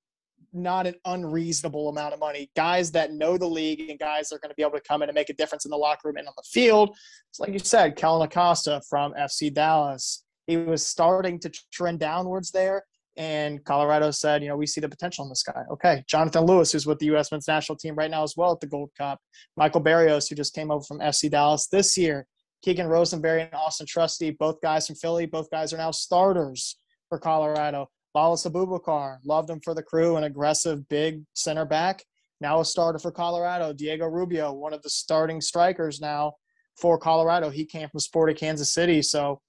B: not an unreasonable amount of money. Guys that know the league and guys that are going to be able to come in and make a difference in the locker room and on the field. It's like you said, Kellyn Acosta from FC Dallas. He was starting to trend downwards there and Colorado said, you know, we see the potential in this guy. Okay. Jonathan Lewis, who's with the U.S. men's national team right now as well at the Gold Cup. Michael Barrios, who just came over from FC Dallas this year. Keegan Rosenberry and Austin Trusty, both guys from Philly. Both guys are now starters for Colorado. Lalas Abubakar, loved him for the crew, an aggressive big center back. Now a starter for Colorado. Diego Rubio, one of the starting strikers now for Colorado. He came from Sporting Kansas City. So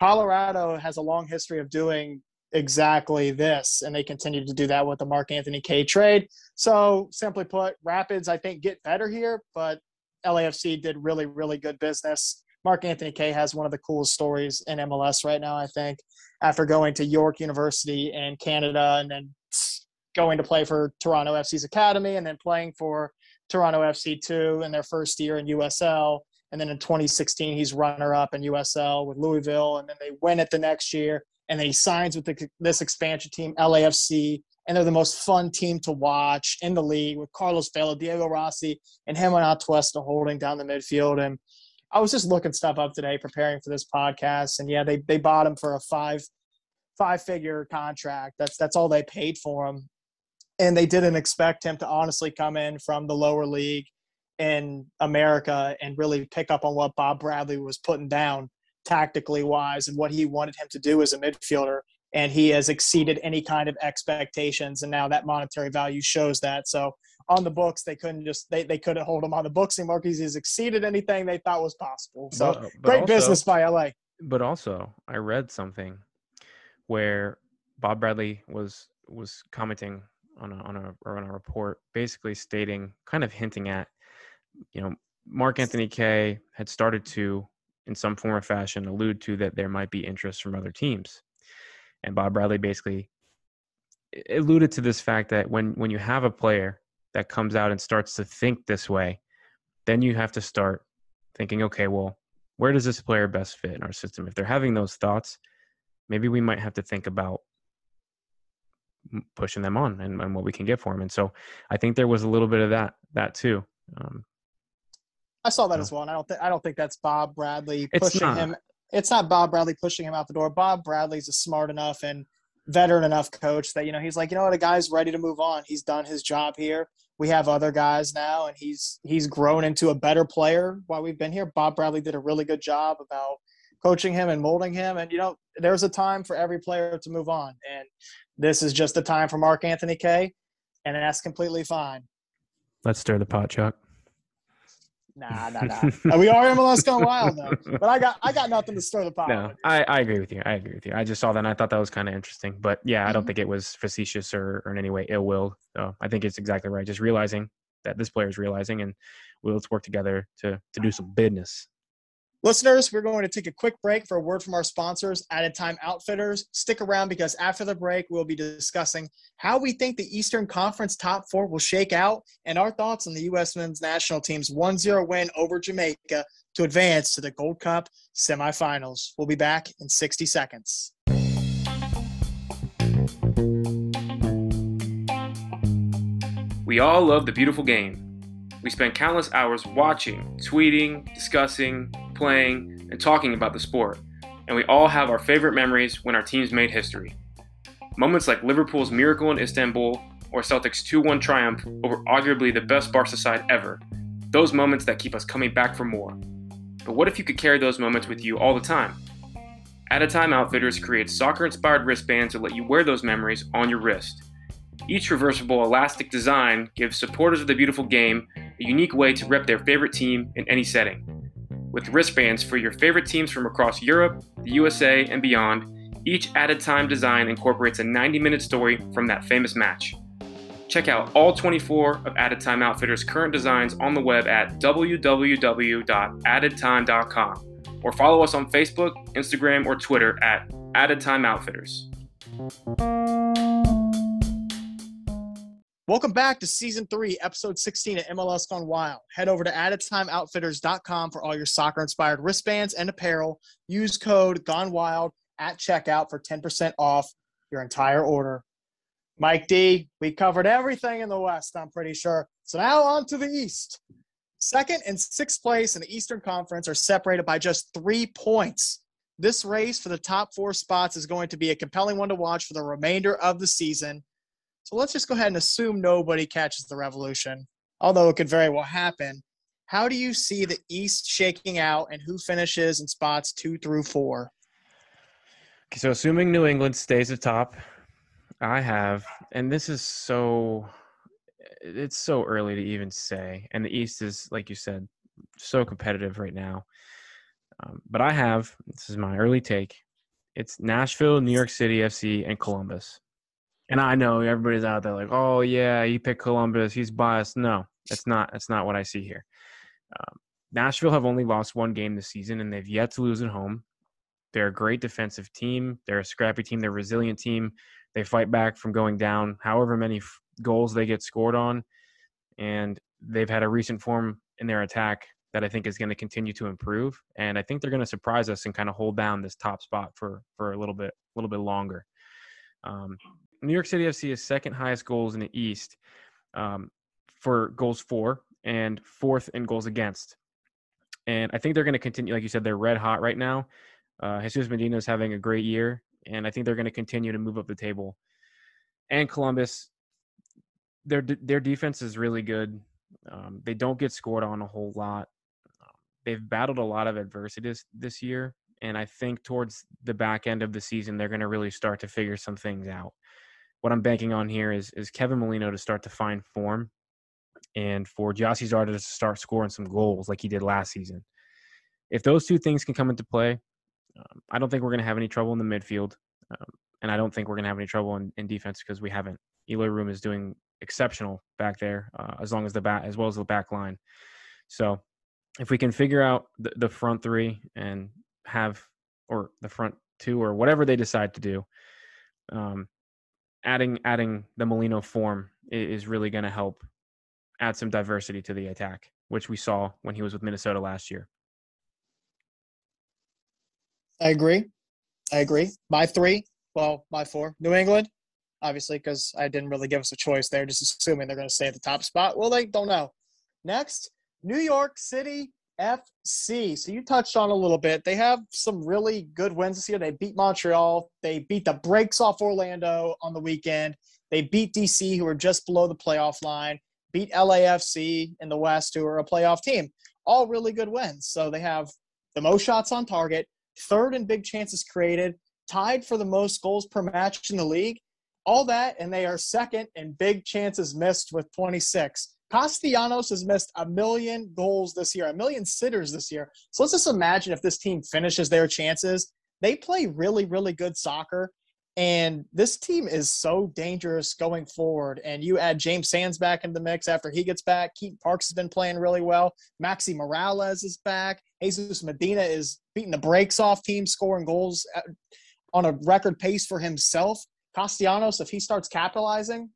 B: Colorado has a long history of doing exactly this, and they continue to do that with the Mark Anthony Kaye trade. So, simply put, Rapids, I think, get better here, but LAFC did really, really good business. Mark Anthony Kaye has one of the coolest stories in MLS right now, I think, after going to York University in Canada and then going to play for Toronto FC's academy and then playing for Toronto FC 2 in their first year in USL. And then in 2016, he's runner up in USL with Louisville. And then they win it the next year and then he signs with the, this expansion team, LAFC, and they're the most fun team to watch in the league with Carlos Vela, Diego Rossi, and him and Atuesta holding down the midfield. And I was just looking stuff up today, preparing for this podcast, and yeah, they they bought him for a five five figure contract. That's that's all they paid for him, and they didn't expect him to honestly come in from the lower league in America and really pick up on what Bob Bradley was putting down tactically wise and what he wanted him to do as a midfielder. And he has exceeded any kind of expectations. And now that monetary value shows that. So on the books, they couldn't just they, they couldn't hold him on the books anymore because he's exceeded anything they thought was possible. So but, uh, but great also, business by LA.
A: But also, I read something where Bob Bradley was was commenting on a on a or on a report, basically stating, kind of hinting at, you know, Mark Anthony Kaye had started to in some form or fashion allude to that there might be interest from other teams. And Bob Bradley basically alluded to this fact that when when you have a player that comes out and starts to think this way, then you have to start thinking, okay, well, where does this player best fit in our system? If they're having those thoughts, maybe we might have to think about pushing them on and, and what we can get for them. And so I think there was a little bit of that that too. Um,
B: I saw that as well, and I don't think I don't think that's Bob Bradley pushing him. It's not Bob Bradley pushing him out the door. Bob Bradley's a smart enough and veteran enough coach that you know he's like, you know what, a guy's ready to move on. He's done his job here. We have other guys now, and he's he's grown into a better player while we've been here. Bob Bradley did a really good job about coaching him and molding him. And you know, there's a time for every player to move on, and this is just a time for Mark Anthony Kaye, and that's completely fine.
A: Let's stir the pot, Chuck.
B: Nah, nah, nah. we are MLS gone wild though. But I got I got nothing to stir the pot.
A: No, I, I agree with you. I agree with you. I just saw that and I thought that was kind of interesting. But yeah, I don't mm-hmm. think it was facetious or, or in any way ill will. So I think it's exactly right. Just realizing that this player is realizing and well, let's work together to to do some business.
B: Listeners, we're going to take a quick break for a word from our sponsors, Added Time Outfitters. Stick around because after the break, we'll be discussing how we think the Eastern Conference top four will shake out and our thoughts on the U.S. men's national team's 1 0 win over Jamaica to advance to the Gold Cup semifinals. We'll be back in 60 seconds.
A: We all love the beautiful game. We spend countless hours watching, tweeting, discussing, playing, and talking about the sport, and we all have our favorite memories when our teams made history. Moments like Liverpool's miracle in Istanbul or Celtic's 2 1 triumph over arguably the best Barca side ever. Those moments that keep us coming back for more. But what if you could carry those moments with you all the time? Added Time Outfitters creates soccer inspired wristbands to let you wear those memories on your wrist. Each reversible elastic design gives supporters of the beautiful game a unique way to rep their favorite team in any setting with wristbands for your favorite teams from across Europe, the USA, and beyond. Each added time design incorporates a 90 minute story from that famous match. Check out all 24 of Added Time Outfitters' current designs on the web at www.addedtime.com or follow us on Facebook, Instagram, or Twitter at Added Time Outfitters.
B: Welcome back to season three, episode 16 of MLS Gone Wild. Head over to addedtimeoutfitters.com for all your soccer inspired wristbands and apparel. Use code Gone Wild at checkout for 10% off your entire order. Mike D, we covered everything in the West, I'm pretty sure. So now on to the East. Second and sixth place in the Eastern Conference are separated by just three points. This race for the top four spots is going to be a compelling one to watch for the remainder of the season. So let's just go ahead and assume nobody catches the revolution, although it could very well happen. How do you see the East shaking out and who finishes in spots two through four?
A: Okay, so assuming New England stays atop, I have, and this is so, it's so early to even say. And the East is, like you said, so competitive right now. Um, but I have, this is my early take. It's Nashville, New York City FC, and Columbus. And I know everybody's out there like, oh yeah, he picked Columbus, he's biased. No, that's not that's not what I see here. Um, Nashville have only lost one game this season, and they've yet to lose at home. They're a great defensive team. They're a scrappy team. They're a resilient team. They fight back from going down, however many f- goals they get scored on, and they've had a recent form in their attack that I think is going to continue to improve. And I think they're going to surprise us and kind of hold down this top spot for for a little bit, a little bit longer. Um, New York City FC is second highest goals in the East um, for goals for and fourth in goals against. And I think they're going to continue. Like you said, they're red hot right now. Uh, Jesus Medina is having a great year, and I think they're going to continue to move up the table. And Columbus, their their defense is really good. Um, they don't get scored on a whole lot. They've battled a lot of adversity this year, and I think towards the back end of the season, they're going to really start to figure some things out what I'm banking on here is is Kevin Molino to start to find form, and for Gyasi Zardes to start scoring some goals like he did last season. If those two things can come into play, um, I don't think we're going to have any trouble in the midfield, um, and I don't think we're going to have any trouble in, in defense because we haven't. Eloy Room is doing exceptional back there, uh, as long as the back as well as the back line. So, if we can figure out the, the front three and have or the front two or whatever they decide to do, um, adding adding the Molino form is really going to help add some diversity to the attack, which we saw when he was with Minnesota last year.
B: I agree. I agree. My three, well, my four. New England, obviously, because I didn't really give us a choice there, just assuming they're going to stay at the top spot. Well, they don't know. Next, New York City FC. So you touched on a little bit. They have some really good wins this year. They beat Montreal. They beat the brakes off Orlando on the weekend. They beat DC, who are just below the playoff line. Beat LAFC in the West, who are a playoff team. All really good wins. So they have the most shots on target, third in big chances created, tied for the most goals per match in the league. All that, and they are second in big chances missed with 26. Castellanos has missed a million goals this year, a million sitters this year. So let's just imagine if this team finishes their chances. They play really, really good soccer. And this team is so dangerous going forward. And you add James Sands back into the mix after he gets back. Keaton Parks has been playing really well. Maxi Morales is back. Jesus Medina is beating the brakes off teams, scoring goals on a record pace for himself. Castellanos, if he starts capitalizing,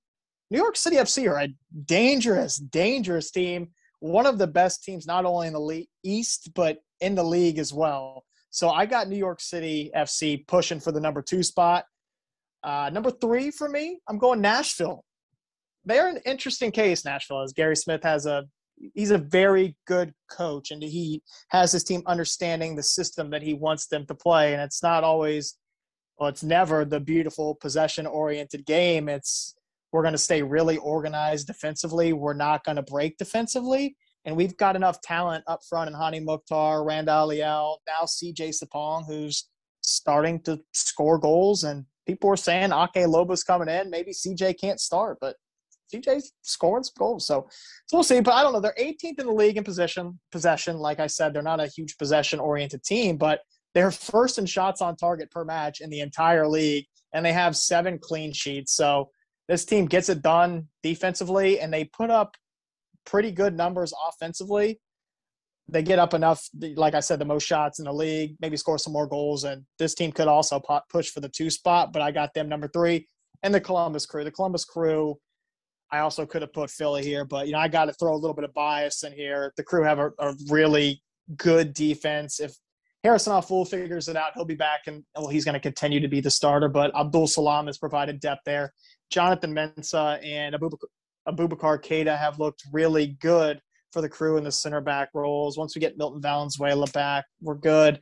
B: New York City FC are a dangerous, dangerous team. One of the best teams, not only in the East, but in the league as well. So I got New York City FC pushing for the number two spot. Uh, number three for me, I'm going Nashville. They're an interesting case, Nashville, as Gary Smith has a he's a very good coach and he has his team understanding the system that he wants them to play. And it's not always well, it's never the beautiful possession oriented game. It's we're going to stay really organized defensively. We're not going to break defensively. And we've got enough talent up front in Hani Mukhtar, Randall Leal, now CJ Sapong, who's starting to score goals. And people were saying Ake Loba's coming in. Maybe CJ can't start, but CJ's scoring some goals. So, so we'll see. But I don't know. They're 18th in the league in possession. Possession, like I said, they're not a huge possession-oriented team, but they're first in shots on target per match in the entire league, and they have seven clean sheets. So this team gets it done defensively, and they put up pretty good numbers offensively they get up enough, like I said, the most shots in the league, maybe score some more goals. And this team could also push for the two spot, but I got them number three. And the Columbus crew. The Columbus crew, I also could have put Philly here, but, you know, I got to throw a little bit of bias in here. The crew have a, a really good defense. If Harrison Afful figures it out, he'll be back and well, he's going to continue to be the starter. But Abdul Salam has provided depth there. Jonathan Mensah and Abubakar, Abubakar Keita have looked really good for the crew in the center back roles. Once we get Milton Valenzuela back, we're good.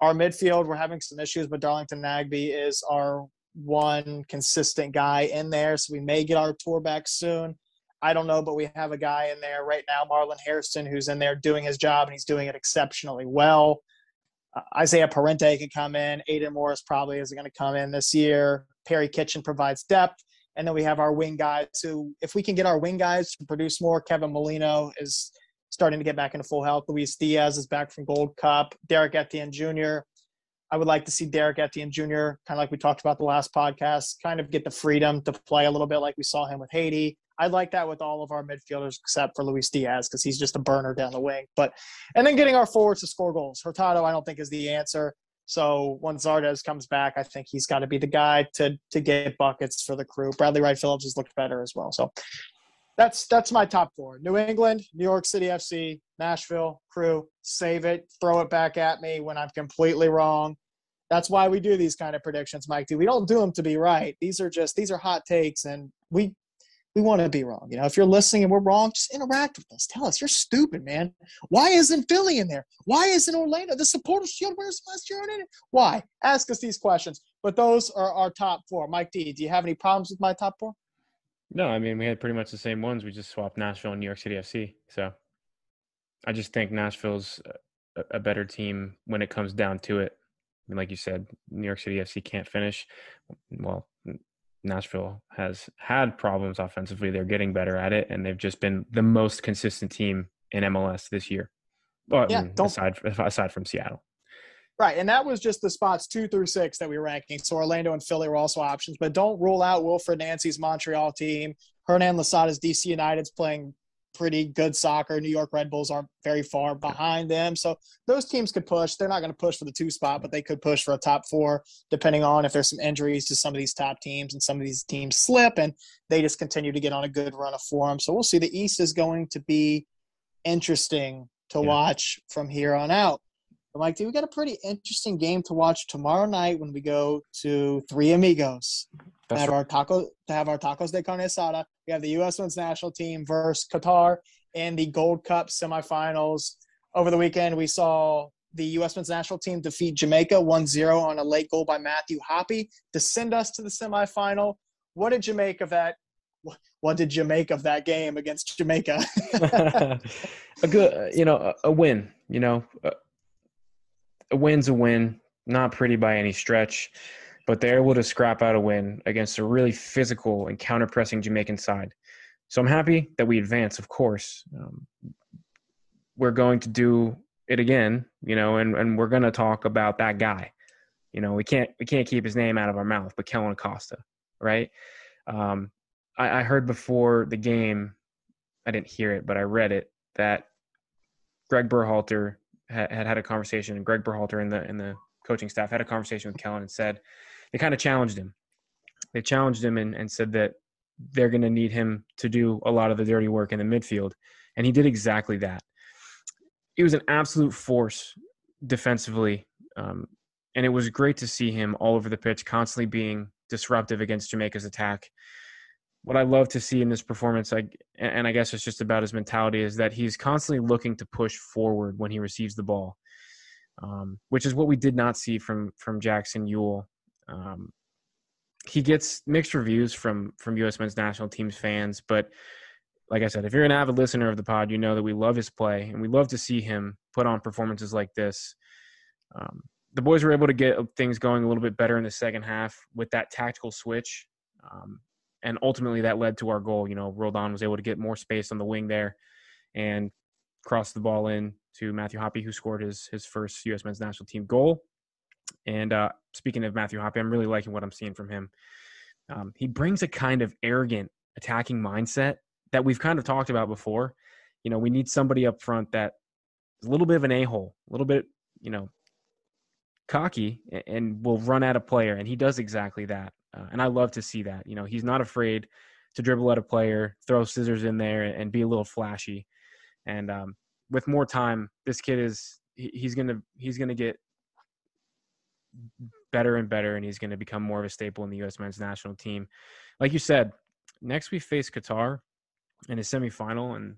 B: Our midfield, we're having some issues, but Darlington Nagbe is our one consistent guy in there. So we may get Artur back soon. I don't know, but we have a guy in there right now, Marlon Hairston, who's in there doing his job and he's doing it exceptionally well. Uh, Isaiah Parente can come in. Aidan Morris probably is going to come in this year. Perry Kitchen provides depth. And then we have our wing guys who, if we can get our wing guys to produce more, Kevin Molino is starting to get back into full health. Luis Diaz is back from Gold Cup. Derek Etienne Jr. I would like to see Derek Etienne Jr., kind of like we talked about the last podcast, kind of get the freedom to play a little bit like we saw him with Haiti. I'd like that with all of our midfielders except for Luis Diaz because he's just a burner down the wing. But and then getting our forwards to score goals. Hurtado, I don't think is the answer. So when Zardes comes back, I think he's got to be the guy to to get buckets for the crew. Bradley Wright Phillips has looked better as well. So that's that's my top four: New England, New York City FC, Nashville, crew. Save it, throw it back at me when I'm completely wrong. That's why we do these kind of predictions, Mike. We don't do them to be right. These are just these are hot takes, and we we want to be wrong. You know, if you're listening and we're wrong, just interact with us. Tell us you're stupid, man. Why isn't Philly in there? Why isn't Orlando? The supporter shield where's last year in it? Why? Ask us these questions. But those are our top four. Mike D, do you have any problems with my top four?
A: No, I mean we had pretty much the same ones. We just swapped Nashville and New York City FC. So I just think Nashville's a, a better team when it comes down to it. I mean, like you said, New York City FC can't finish. Well, Nashville has had problems offensively. They're getting better at it, and they've just been the most consistent team in MLS this year. But yeah, mm, aside aside from Seattle.
B: Right, and that was just the spots two through six that we were ranking. So Orlando and Philly were also options, but don't rule out Wilfried Nancy's Montreal team. Hernan Losada's DC United's playing pretty good soccer. New York Red Bulls aren't very far behind them. So those teams could push. They're not going to push for the two spot, but they could push for a top four, depending on if there's some injuries to some of these top teams and some of these teams slip and they just continue to get on a good run of form. So we'll see. The East is going to be interesting to yeah. watch from here on out. But Mike, we got a pretty interesting game to watch tomorrow night when we go to Three Amigos. That's have right. our taco to have our tacos de carne asada. We have the U.S. Men's National Team versus Qatar in the Gold Cup semifinals. Over the weekend, we saw the U.S. Men's National Team defeat Jamaica 1-0 on a late goal by Matthew Hoppe to send us to the semifinal. What did Jamaica of that? What did Jamaica of that game against Jamaica?
A: a good, you know, a, a win. You know, a, a win's a win. Not pretty by any stretch but they're able to scrap out a win against a really physical and counter pressing Jamaican side. So I'm happy that we advance, of course. Um, we're going to do it again, you know, and, and we're going to talk about that guy. You know, we can't we can't keep his name out of our mouth, but Kellyn Acosta, right? Um, I, I heard before the game, I didn't hear it, but I read it that Greg Berhalter had, had had a conversation, and Greg Berhalter and the and the coaching staff had a conversation with Kellyn and said they kind of challenged him. They challenged him and, and said that they're going to need him to do a lot of the dirty work in the midfield, and he did exactly that. He was an absolute force defensively, um, and it was great to see him all over the pitch, constantly being disruptive against Jamaica's attack. What I love to see in this performance, I, and I guess it's just about his mentality, is that he's constantly looking to push forward when he receives the ball, um, which is what we did not see from from Jackson Yueill. Um, he gets mixed reviews from from U.S. Men's National Team's fans, but like I said, if you're an avid listener of the pod, you know that we love his play and we love to see him put on performances like this. Um, the boys were able to get things going a little bit better in the second half with that tactical switch. Um, and ultimately that led to our goal. You know, Roldan was able to get more space on the wing there and cross the ball in to Matthew Hoppe, who scored his his first U.S. men's national team goal. And uh, speaking of Matthew Hoppe, I'm really liking what I'm seeing from him. Um, he brings a kind of arrogant attacking mindset that we've kind of talked about before. You know, we need somebody up front that is a little bit of an a hole, a little bit, you know, cocky and will run at a player, and he does exactly that. Uh, and I love to see that. You know, he's not afraid to dribble at a player, throw scissors in there, and be a little flashy. And um, with more time, this kid is he's gonna he's gonna get better and better, and he's gonna become more of a staple in the U.S. men's national team. Like you said, next we face Qatar in a semifinal, and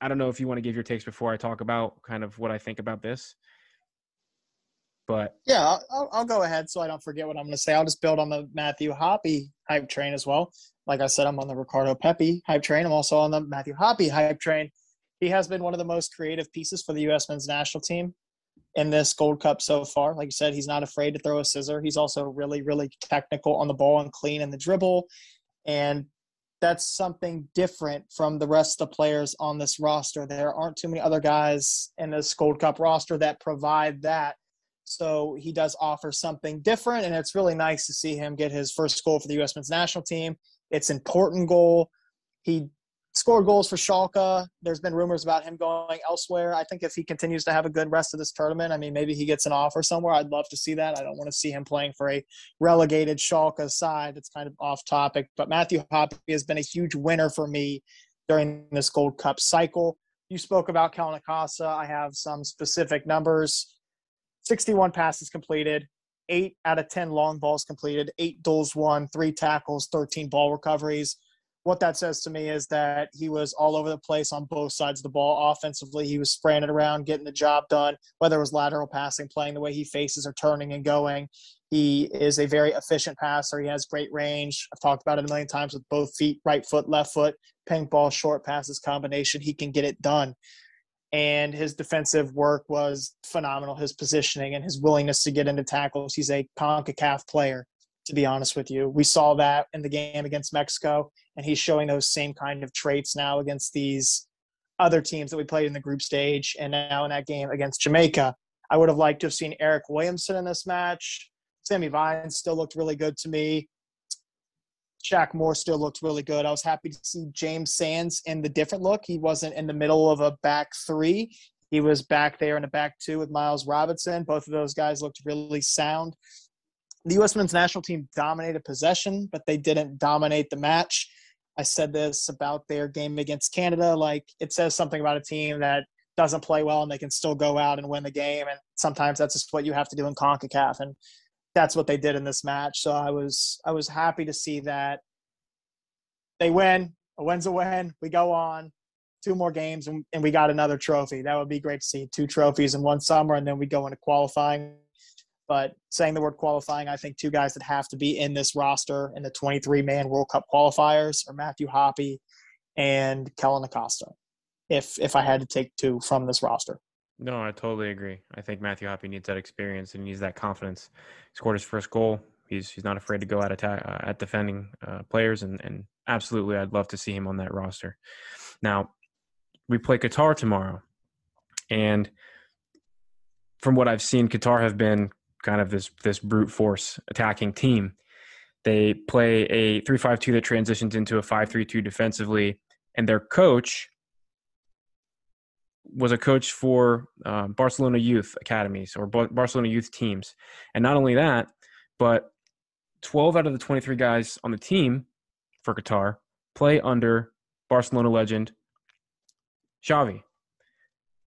A: I don't know if you want to give your takes before I talk about kind of what I think about this. But
B: yeah, I'll, I'll go ahead so I don't forget what I'm going to say. I'll just build on the Matthew Hoppe hype train as well. Like I said, I'm on the Ricardo Pepi hype train. I'm also on the Matthew Hoppe hype train. He has been one of the most creative pieces for the U.S. men's national team in this Gold Cup so far. Like you said, he's not afraid to throw a scissor. He's also really, really technical on the ball and clean in the dribble. And that's something different from the rest of the players on this roster. There aren't too many other guys in this Gold Cup roster that provide that. So he does offer something different, and it's really nice to see him get his first goal for the U.S. men's national team. It's important goal. He scored goals for Schalke. There's been rumors about him going elsewhere. I think if he continues to have a good rest of this tournament, I mean, maybe he gets an offer somewhere. I'd love to see that. I don't want to see him playing for a relegated Schalke side. It's kind of off topic. But Matthew Hoppe has been a huge winner for me during this Gold Cup cycle. You spoke about Acosta. I have some specific numbers. 61 passes completed, eight out of 10 long balls completed, eight duels won, three tackles, 13 ball recoveries. What that says to me is that he was all over the place on both sides of the ball. Offensively, he was spraying it around, getting the job done, whether it was lateral passing, playing the way he faces, or turning and going. He is a very efficient passer. He has great range. I've talked about it a million times with both feet, right foot, left foot, pink ball, short passes combination. He can get it done and his defensive work was phenomenal. His positioning and his willingness to get into tackles. He's a CONCACAF player, to be honest with you. We saw that in the game against Mexico, and he's showing those same kind of traits now against these other teams that we played in the group stage and now in that game against Jamaica. I would have liked to have seen Eryk Williamson in this match. Sammy Vines still looked really good to me. Shaq Moore still looked really good. I was happy to see James Sands in the different look. He wasn't in the middle of a back three. He was back there in a back two with Miles Robinson. Both of those guys looked really sound. The U.S. men's national team dominated possession, but they didn't dominate the match. I said this about their game against Canada. Like, it says something about a team that doesn't play well and they can still go out and win the game. And sometimes that's just what you have to do in CONCACAF. And that's what they did in this match. So I was I was happy to see that they win. A win's a win. We go on two more games and, and we got another trophy. That would be great to see. Two trophies in one summer and then we go into qualifying. But saying the word qualifying, I think two guys that have to be in this roster in the 23 man World Cup qualifiers are Matthew Hoppe and Kellyn Acosta. If if I had to take two from this roster.
A: No, I totally agree. I think Matthew Hoppe needs that experience and needs that confidence. He scored his first goal. He's he's not afraid to go at attack uh, at defending uh, players, and and absolutely, I'd love to see him on that roster. Now, we play Qatar tomorrow, and from what I've seen, Qatar have been kind of this this brute force attacking team. They play a three-five-two that transitions into a five-three-two defensively, and their coach was a coach for um, Barcelona youth academies or Barcelona youth teams. And not only that, but 12 out of the 23 guys on the team for Qatar play under Barcelona legend Xavi.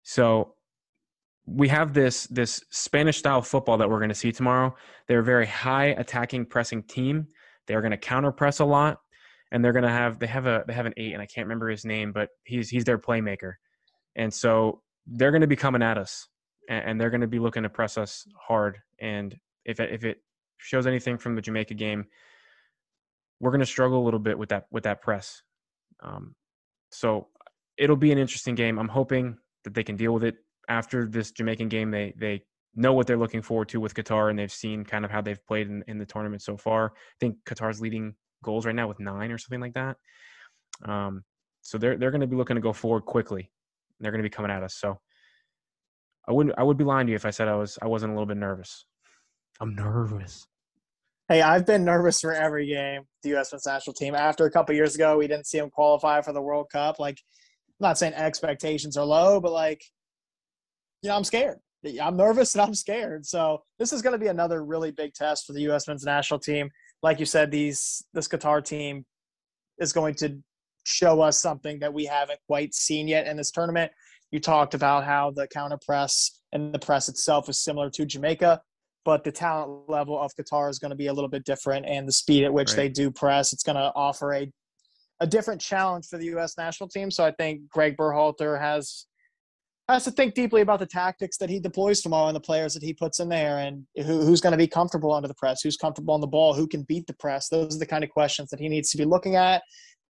A: So we have this this Spanish style football that we're going to see tomorrow. They're a very high attacking pressing team. They're going to counter press a lot and they're going to have they have a they have an 8 and I can't remember his name, but he's he's their playmaker. And so they're going to be coming at us and, they're going to be looking to press us hard. And if if it shows anything from the Jamaica game, we're going to struggle a little bit with that with that press. Um, so it'll be an interesting game. I'm hoping that they can deal with it after this Jamaican game. They they know what they're looking forward to with Qatar, and they've seen kind of how they've played in, in the tournament so far. I think Qatar's leading goals right now with nine or something like that. Um, so they're they're going to be looking to go forward quickly. They're going to be coming at us. So I wouldn't I would be lying to you if I said I was I wasn't a little bit nervous. I'm nervous.
B: Hey, I've been nervous for every game the U.S. men's national team. After a couple years ago, we didn't see them qualify for the World Cup. Like, I'm not saying expectations are low, but like, you know, I'm scared. I'm nervous and I'm scared. So this is going to be another really big test for the U.S. men's national team. Like you said, these this Qatar team is going to show us something that we haven't quite seen yet in this tournament. You talked about how the counter press and the press itself is similar to Jamaica, but the talent level of Qatar is going to be a little bit different, and the speed at which right. they do press, it's going to offer a a different challenge for the U.S. national team. So I think Greg Berhalter has has to think deeply about the tactics that he deploys tomorrow and the players that he puts in there, and who, who's going to be comfortable under the press, who's comfortable on the ball, who can beat the press. Those are the kind of questions that he needs to be looking at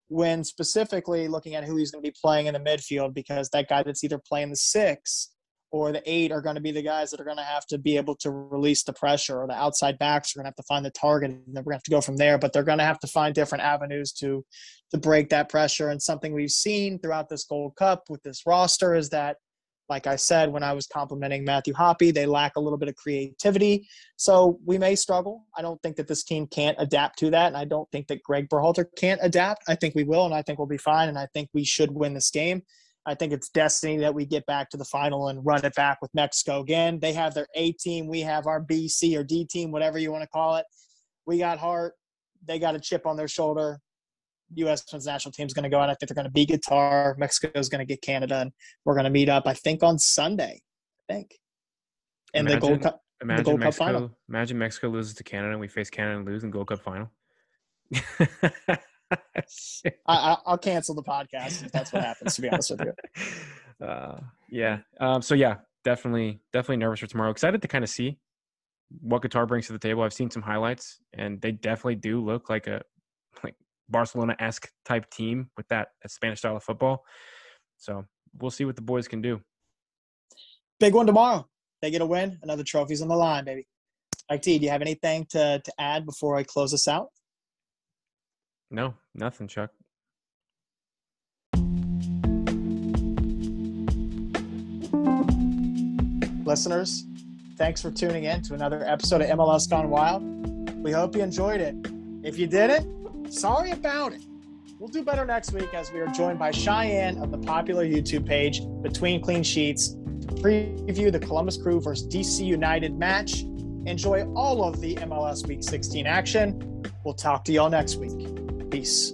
B: when specifically looking at who he's going to be playing in the midfield, because that guy that's either playing the six or the eight are going to be the guys that are going to have to be able to release the pressure, or the outside backs are going to have to find the target, and then we're going to have to go from there. But they're going to have to find different avenues to to break that pressure. And something we've seen throughout this Gold Cup with this roster is that like I said when I was complimenting Matthew Hoppe, they lack a little bit of creativity. So we may struggle. I don't think that this team can't adapt to that. And I don't think that Greg Berhalter can't adapt. I think we will, and I think we'll be fine. And I think we should win this game. I think it's destiny that we get back to the final and run it back with Mexico again. They have their A team. We have our B, C, or D team, whatever you want to call it. We got heart. They got a chip on their shoulder. U.S. men's national team is going to go out. I think they're going to beat Qatar. Mexico is going to get Canada, and we're going to meet up. I think on Sunday. I think.
A: In imagine, the Gold Cup. Imagine Gold Mexico. Cup final. Imagine Mexico loses to Canada, and we face Canada and lose in Gold Cup final.
B: I, will cancel the podcast if that's what happens. To be honest with you.
A: Uh, yeah. Um, so yeah, definitely, definitely nervous for tomorrow. Excited to kind of see what Qatar brings to the table. I've seen some highlights, and they definitely do look like a like Barcelona esque type team with that, Spanish style of football. So we'll see what the boys can do.
B: Big one tomorrow. They get a win. Another trophy's on the line, baby. Mike D, do you have anything to, to add before I close this out?
A: No, nothing, Chuck.
B: Listeners, thanks for tuning in to another episode of MLS Gone Wild. We hope you enjoyed it. If you didn't, Sorry about it. We'll do better next week as we are joined by Cheyenne of the popular YouTube page Between Clean Sheets to preview the Columbus Crew versus DC United match. Enjoy all of the MLS Week 16 action. We'll talk to y'all next week. Peace.